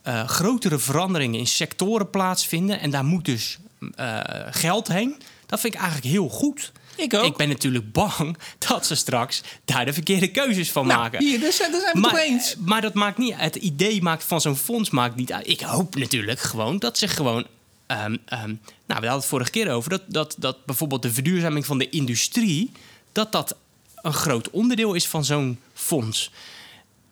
uh, grotere veranderingen in sectoren plaatsvinden. En daar moet dus uh, geld heen. Dat vind ik eigenlijk heel goed. Ik ook. Ik ben natuurlijk bang dat ze straks daar de verkeerde keuzes van nou, maken. Hier, daar zijn, daar zijn we maar, eens. Maar dat maakt niet Het idee maakt van zo'n fonds maakt niet uit. Ik hoop natuurlijk gewoon dat ze gewoon Um, um, nou, we hadden het vorige keer over dat, dat, dat bijvoorbeeld de verduurzaming van de industrie, dat dat een groot onderdeel is van zo'n fonds.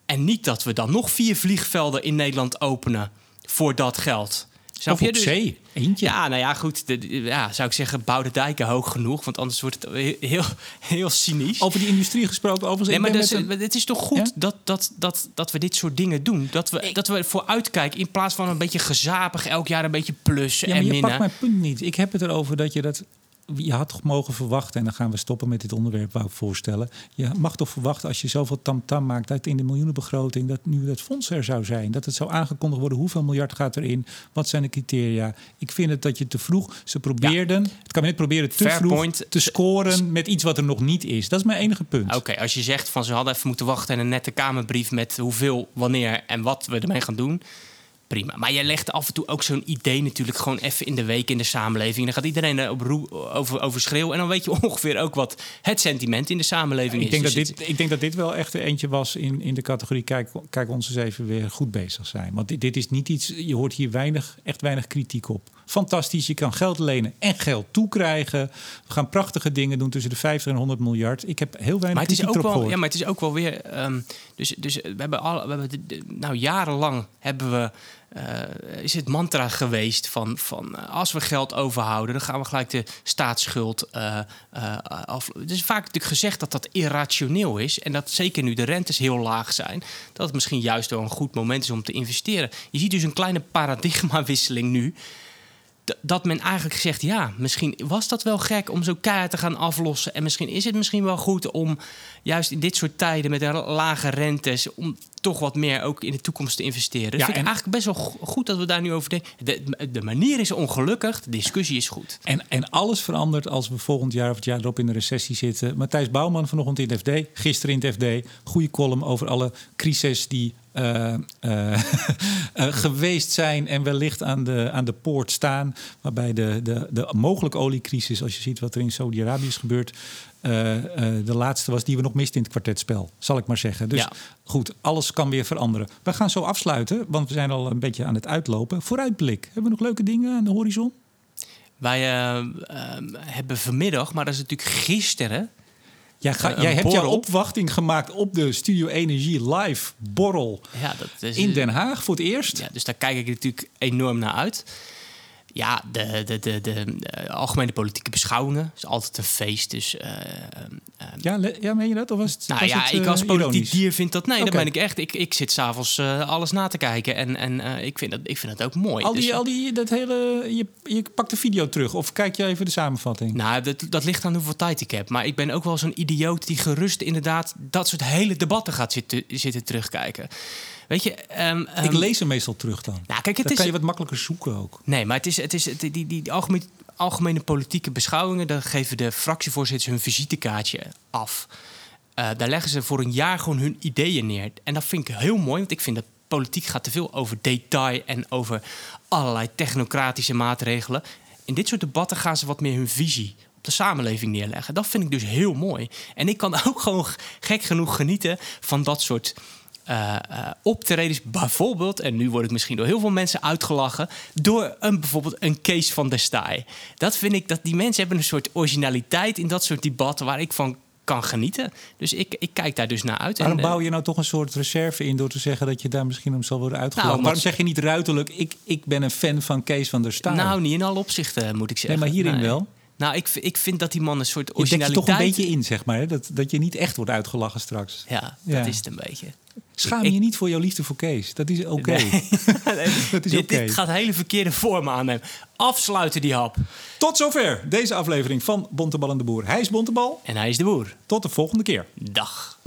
En niet dat we dan nog vier vliegvelden in Nederland openen voor dat geld. Snap of op dus? zee, eentje. Ja, nou ja, goed. De, ja, zou ik zeggen, bouw de dijken hoog genoeg. Want anders wordt het heel, heel cynisch. Over die industrie gesproken. Over nee, maar dus, het is toch goed dat, dat, dat, dat we dit soort dingen doen. Dat we, dat we vooruitkijken in plaats van een beetje gezapig elk jaar een beetje plus ja, en maar je minnen. pakt mijn punt niet. Ik heb het erover dat je dat je had toch mogen verwachten, en dan gaan we stoppen met dit onderwerp, wou ik voorstellen. Je mag toch verwachten als je zoveel tamtam maakt dat in de miljoenenbegroting, dat nu het fonds er zou zijn. Dat het zou aangekondigd worden hoeveel miljard gaat erin, wat zijn de criteria. Ik vind het dat je te vroeg, ze probeerden, het kabinet probeerde te Fair vroeg point. te scoren met iets wat er nog niet is. Dat is mijn enige punt. Oké, als je zegt van ze hadden even moeten wachten en een nette kamerbrief met hoeveel, wanneer en wat we ermee gaan doen. Prima. Maar jij legt af en toe ook zo'n idee natuurlijk gewoon even in de week in de samenleving. Dan gaat iedereen er op roe- over, over schreeuwen. En dan weet je ongeveer ook wat het sentiment in de samenleving Ik is. denk, dat Dus dit, ik denk dat dit wel echt eentje was in, in de categorie kijk, kijk ons eens even weer goed bezig zijn. Want dit, dit is niet iets, je hoort hier weinig, echt weinig kritiek op. Fantastisch, je kan geld lenen en geld toekrijgen. We gaan prachtige dingen doen tussen de 50 en 100 miljard. Ik heb heel weinig Maar het, is kritiek ook erop wel, gehoord. ja, maar het is ook wel weer. ehm, dus, dus we hebben al, we hebben nou jarenlang hebben we. eh, is het mantra geweest van, van eh, als we geld overhouden, dan gaan we gelijk de staatsschuld eh, af. Het is vaak natuurlijk gezegd dat dat irrationeel is. En dat zeker nu de rentes heel laag zijn, dat het misschien juist wel een goed moment is om te investeren. Je ziet dus een kleine paradigmawisseling nu dat men eigenlijk zegt: ja, misschien was dat wel gek om zo keihard te gaan aflossen. En misschien is het misschien wel goed om juist in dit soort tijden met la- lage rentes. om toch wat meer ook in de toekomst te investeren. Dat Ja, vind ik eigenlijk best wel go- goed dat we daar nu over denken. De, de manier is ongelukkig, de discussie is goed. En, en alles verandert als we volgend jaar of het jaar erop in de recessie zitten. Matthijs Bouwman vanochtend in het FD, gisteren in het FD. Goede column over alle crises die eh, eh, eh, geweest zijn en wellicht aan de, aan de poort staan. Waarbij de, de, de mogelijke oliecrisis, als je ziet wat er in Saudi-Arabië is gebeurd... de laatste was die we nog misten in het kwartetspel, zal ik maar zeggen. Dus Ja. goed, alles kan weer veranderen. We gaan zo afsluiten, want we zijn al een beetje aan het uitlopen. Vooruitblik. Hebben we nog leuke dingen aan de horizon? Wij hebben vanmiddag, maar dat is natuurlijk gisteren. Ga- Een jij hebt jouw opwachting gemaakt op de Studio Energie live borrel Ja, dat is, in Den Haag voor het eerst. Ja, dus daar kijk ik natuurlijk enorm naar uit. Ja, de, de, de, de, eh, algemene politieke beschouwingen is altijd een feest. Dus eh, eh, Ja, ja, meen je dat? Of was het, nou ja, ik eh, als politiek dier vind dat... Nee, dat ben ik echt. Ik, ik zit s'avonds avonds alles na te kijken. En, en ik, vind dat, ik vind dat ook mooi. Al die, Dus- al die, dat hele, je, je pakt de video terug of kijk je even de samenvatting? Nou, dat, dat ligt aan hoeveel tijd ik heb. Maar ik ben ook wel zo'n idioot die gerust inderdaad... dat soort hele debatten gaat zitten, zitten terugkijken. Weet je... ehm, ik ehm, lees hem meestal terug dan. Nou, kijk, het dan is... kan je wat makkelijker zoeken ook. Nee, maar het is, het is het- die, die, die algemene, algemene politieke beschouwingen, daar geven de fractievoorzitters hun visitekaartje af. Eh, daar leggen ze voor een jaar gewoon hun ideeën neer. En dat vind ik heel mooi, want ik vind dat politiek gaat te veel over detail en over allerlei technocratische maatregelen. In dit soort debatten gaan ze wat meer hun visie op de samenleving neerleggen. Dat vind ik dus heel mooi. En ik kan ook gewoon gek genoeg genieten van dat soort eh eh, optredens. Bijvoorbeeld, en nu word ik misschien door heel veel mensen uitgelachen... door een, bijvoorbeeld een Kees van der Staaij. Dat vind ik, dat die mensen hebben een soort originaliteit... in dat soort debatten waar ik van kan genieten. Dus ik, ik kijk daar dus naar uit. Waarom En, eh, bouw je nou toch een soort reserve in door te zeggen dat je daar misschien om zal worden uitgelachen? Nou, Waarom zeg je niet ruiterlijk, ik, ik ben een fan van Kees van der Staaij? Nou, niet in alle opzichten, moet ik zeggen. nee, maar hierin Nee. wel. Nou, ik, ik vind dat die man een soort Je dekt je originaliteit... toch een beetje in, zeg maar. Hè? Dat, dat je niet echt wordt uitgelachen straks. Ja, dat Ja. is het een beetje. Schaam Ik- je niet voor jouw liefde voor Kees. Dat is oké. Nee. Is dit, oké. dit gaat hele verkeerde vormen aannemen. Afsluiten die hap. Tot zover deze aflevering van Bontebal en de Boer. Hij is Bontebal. En hij is de boer. Tot de volgende keer. Dag.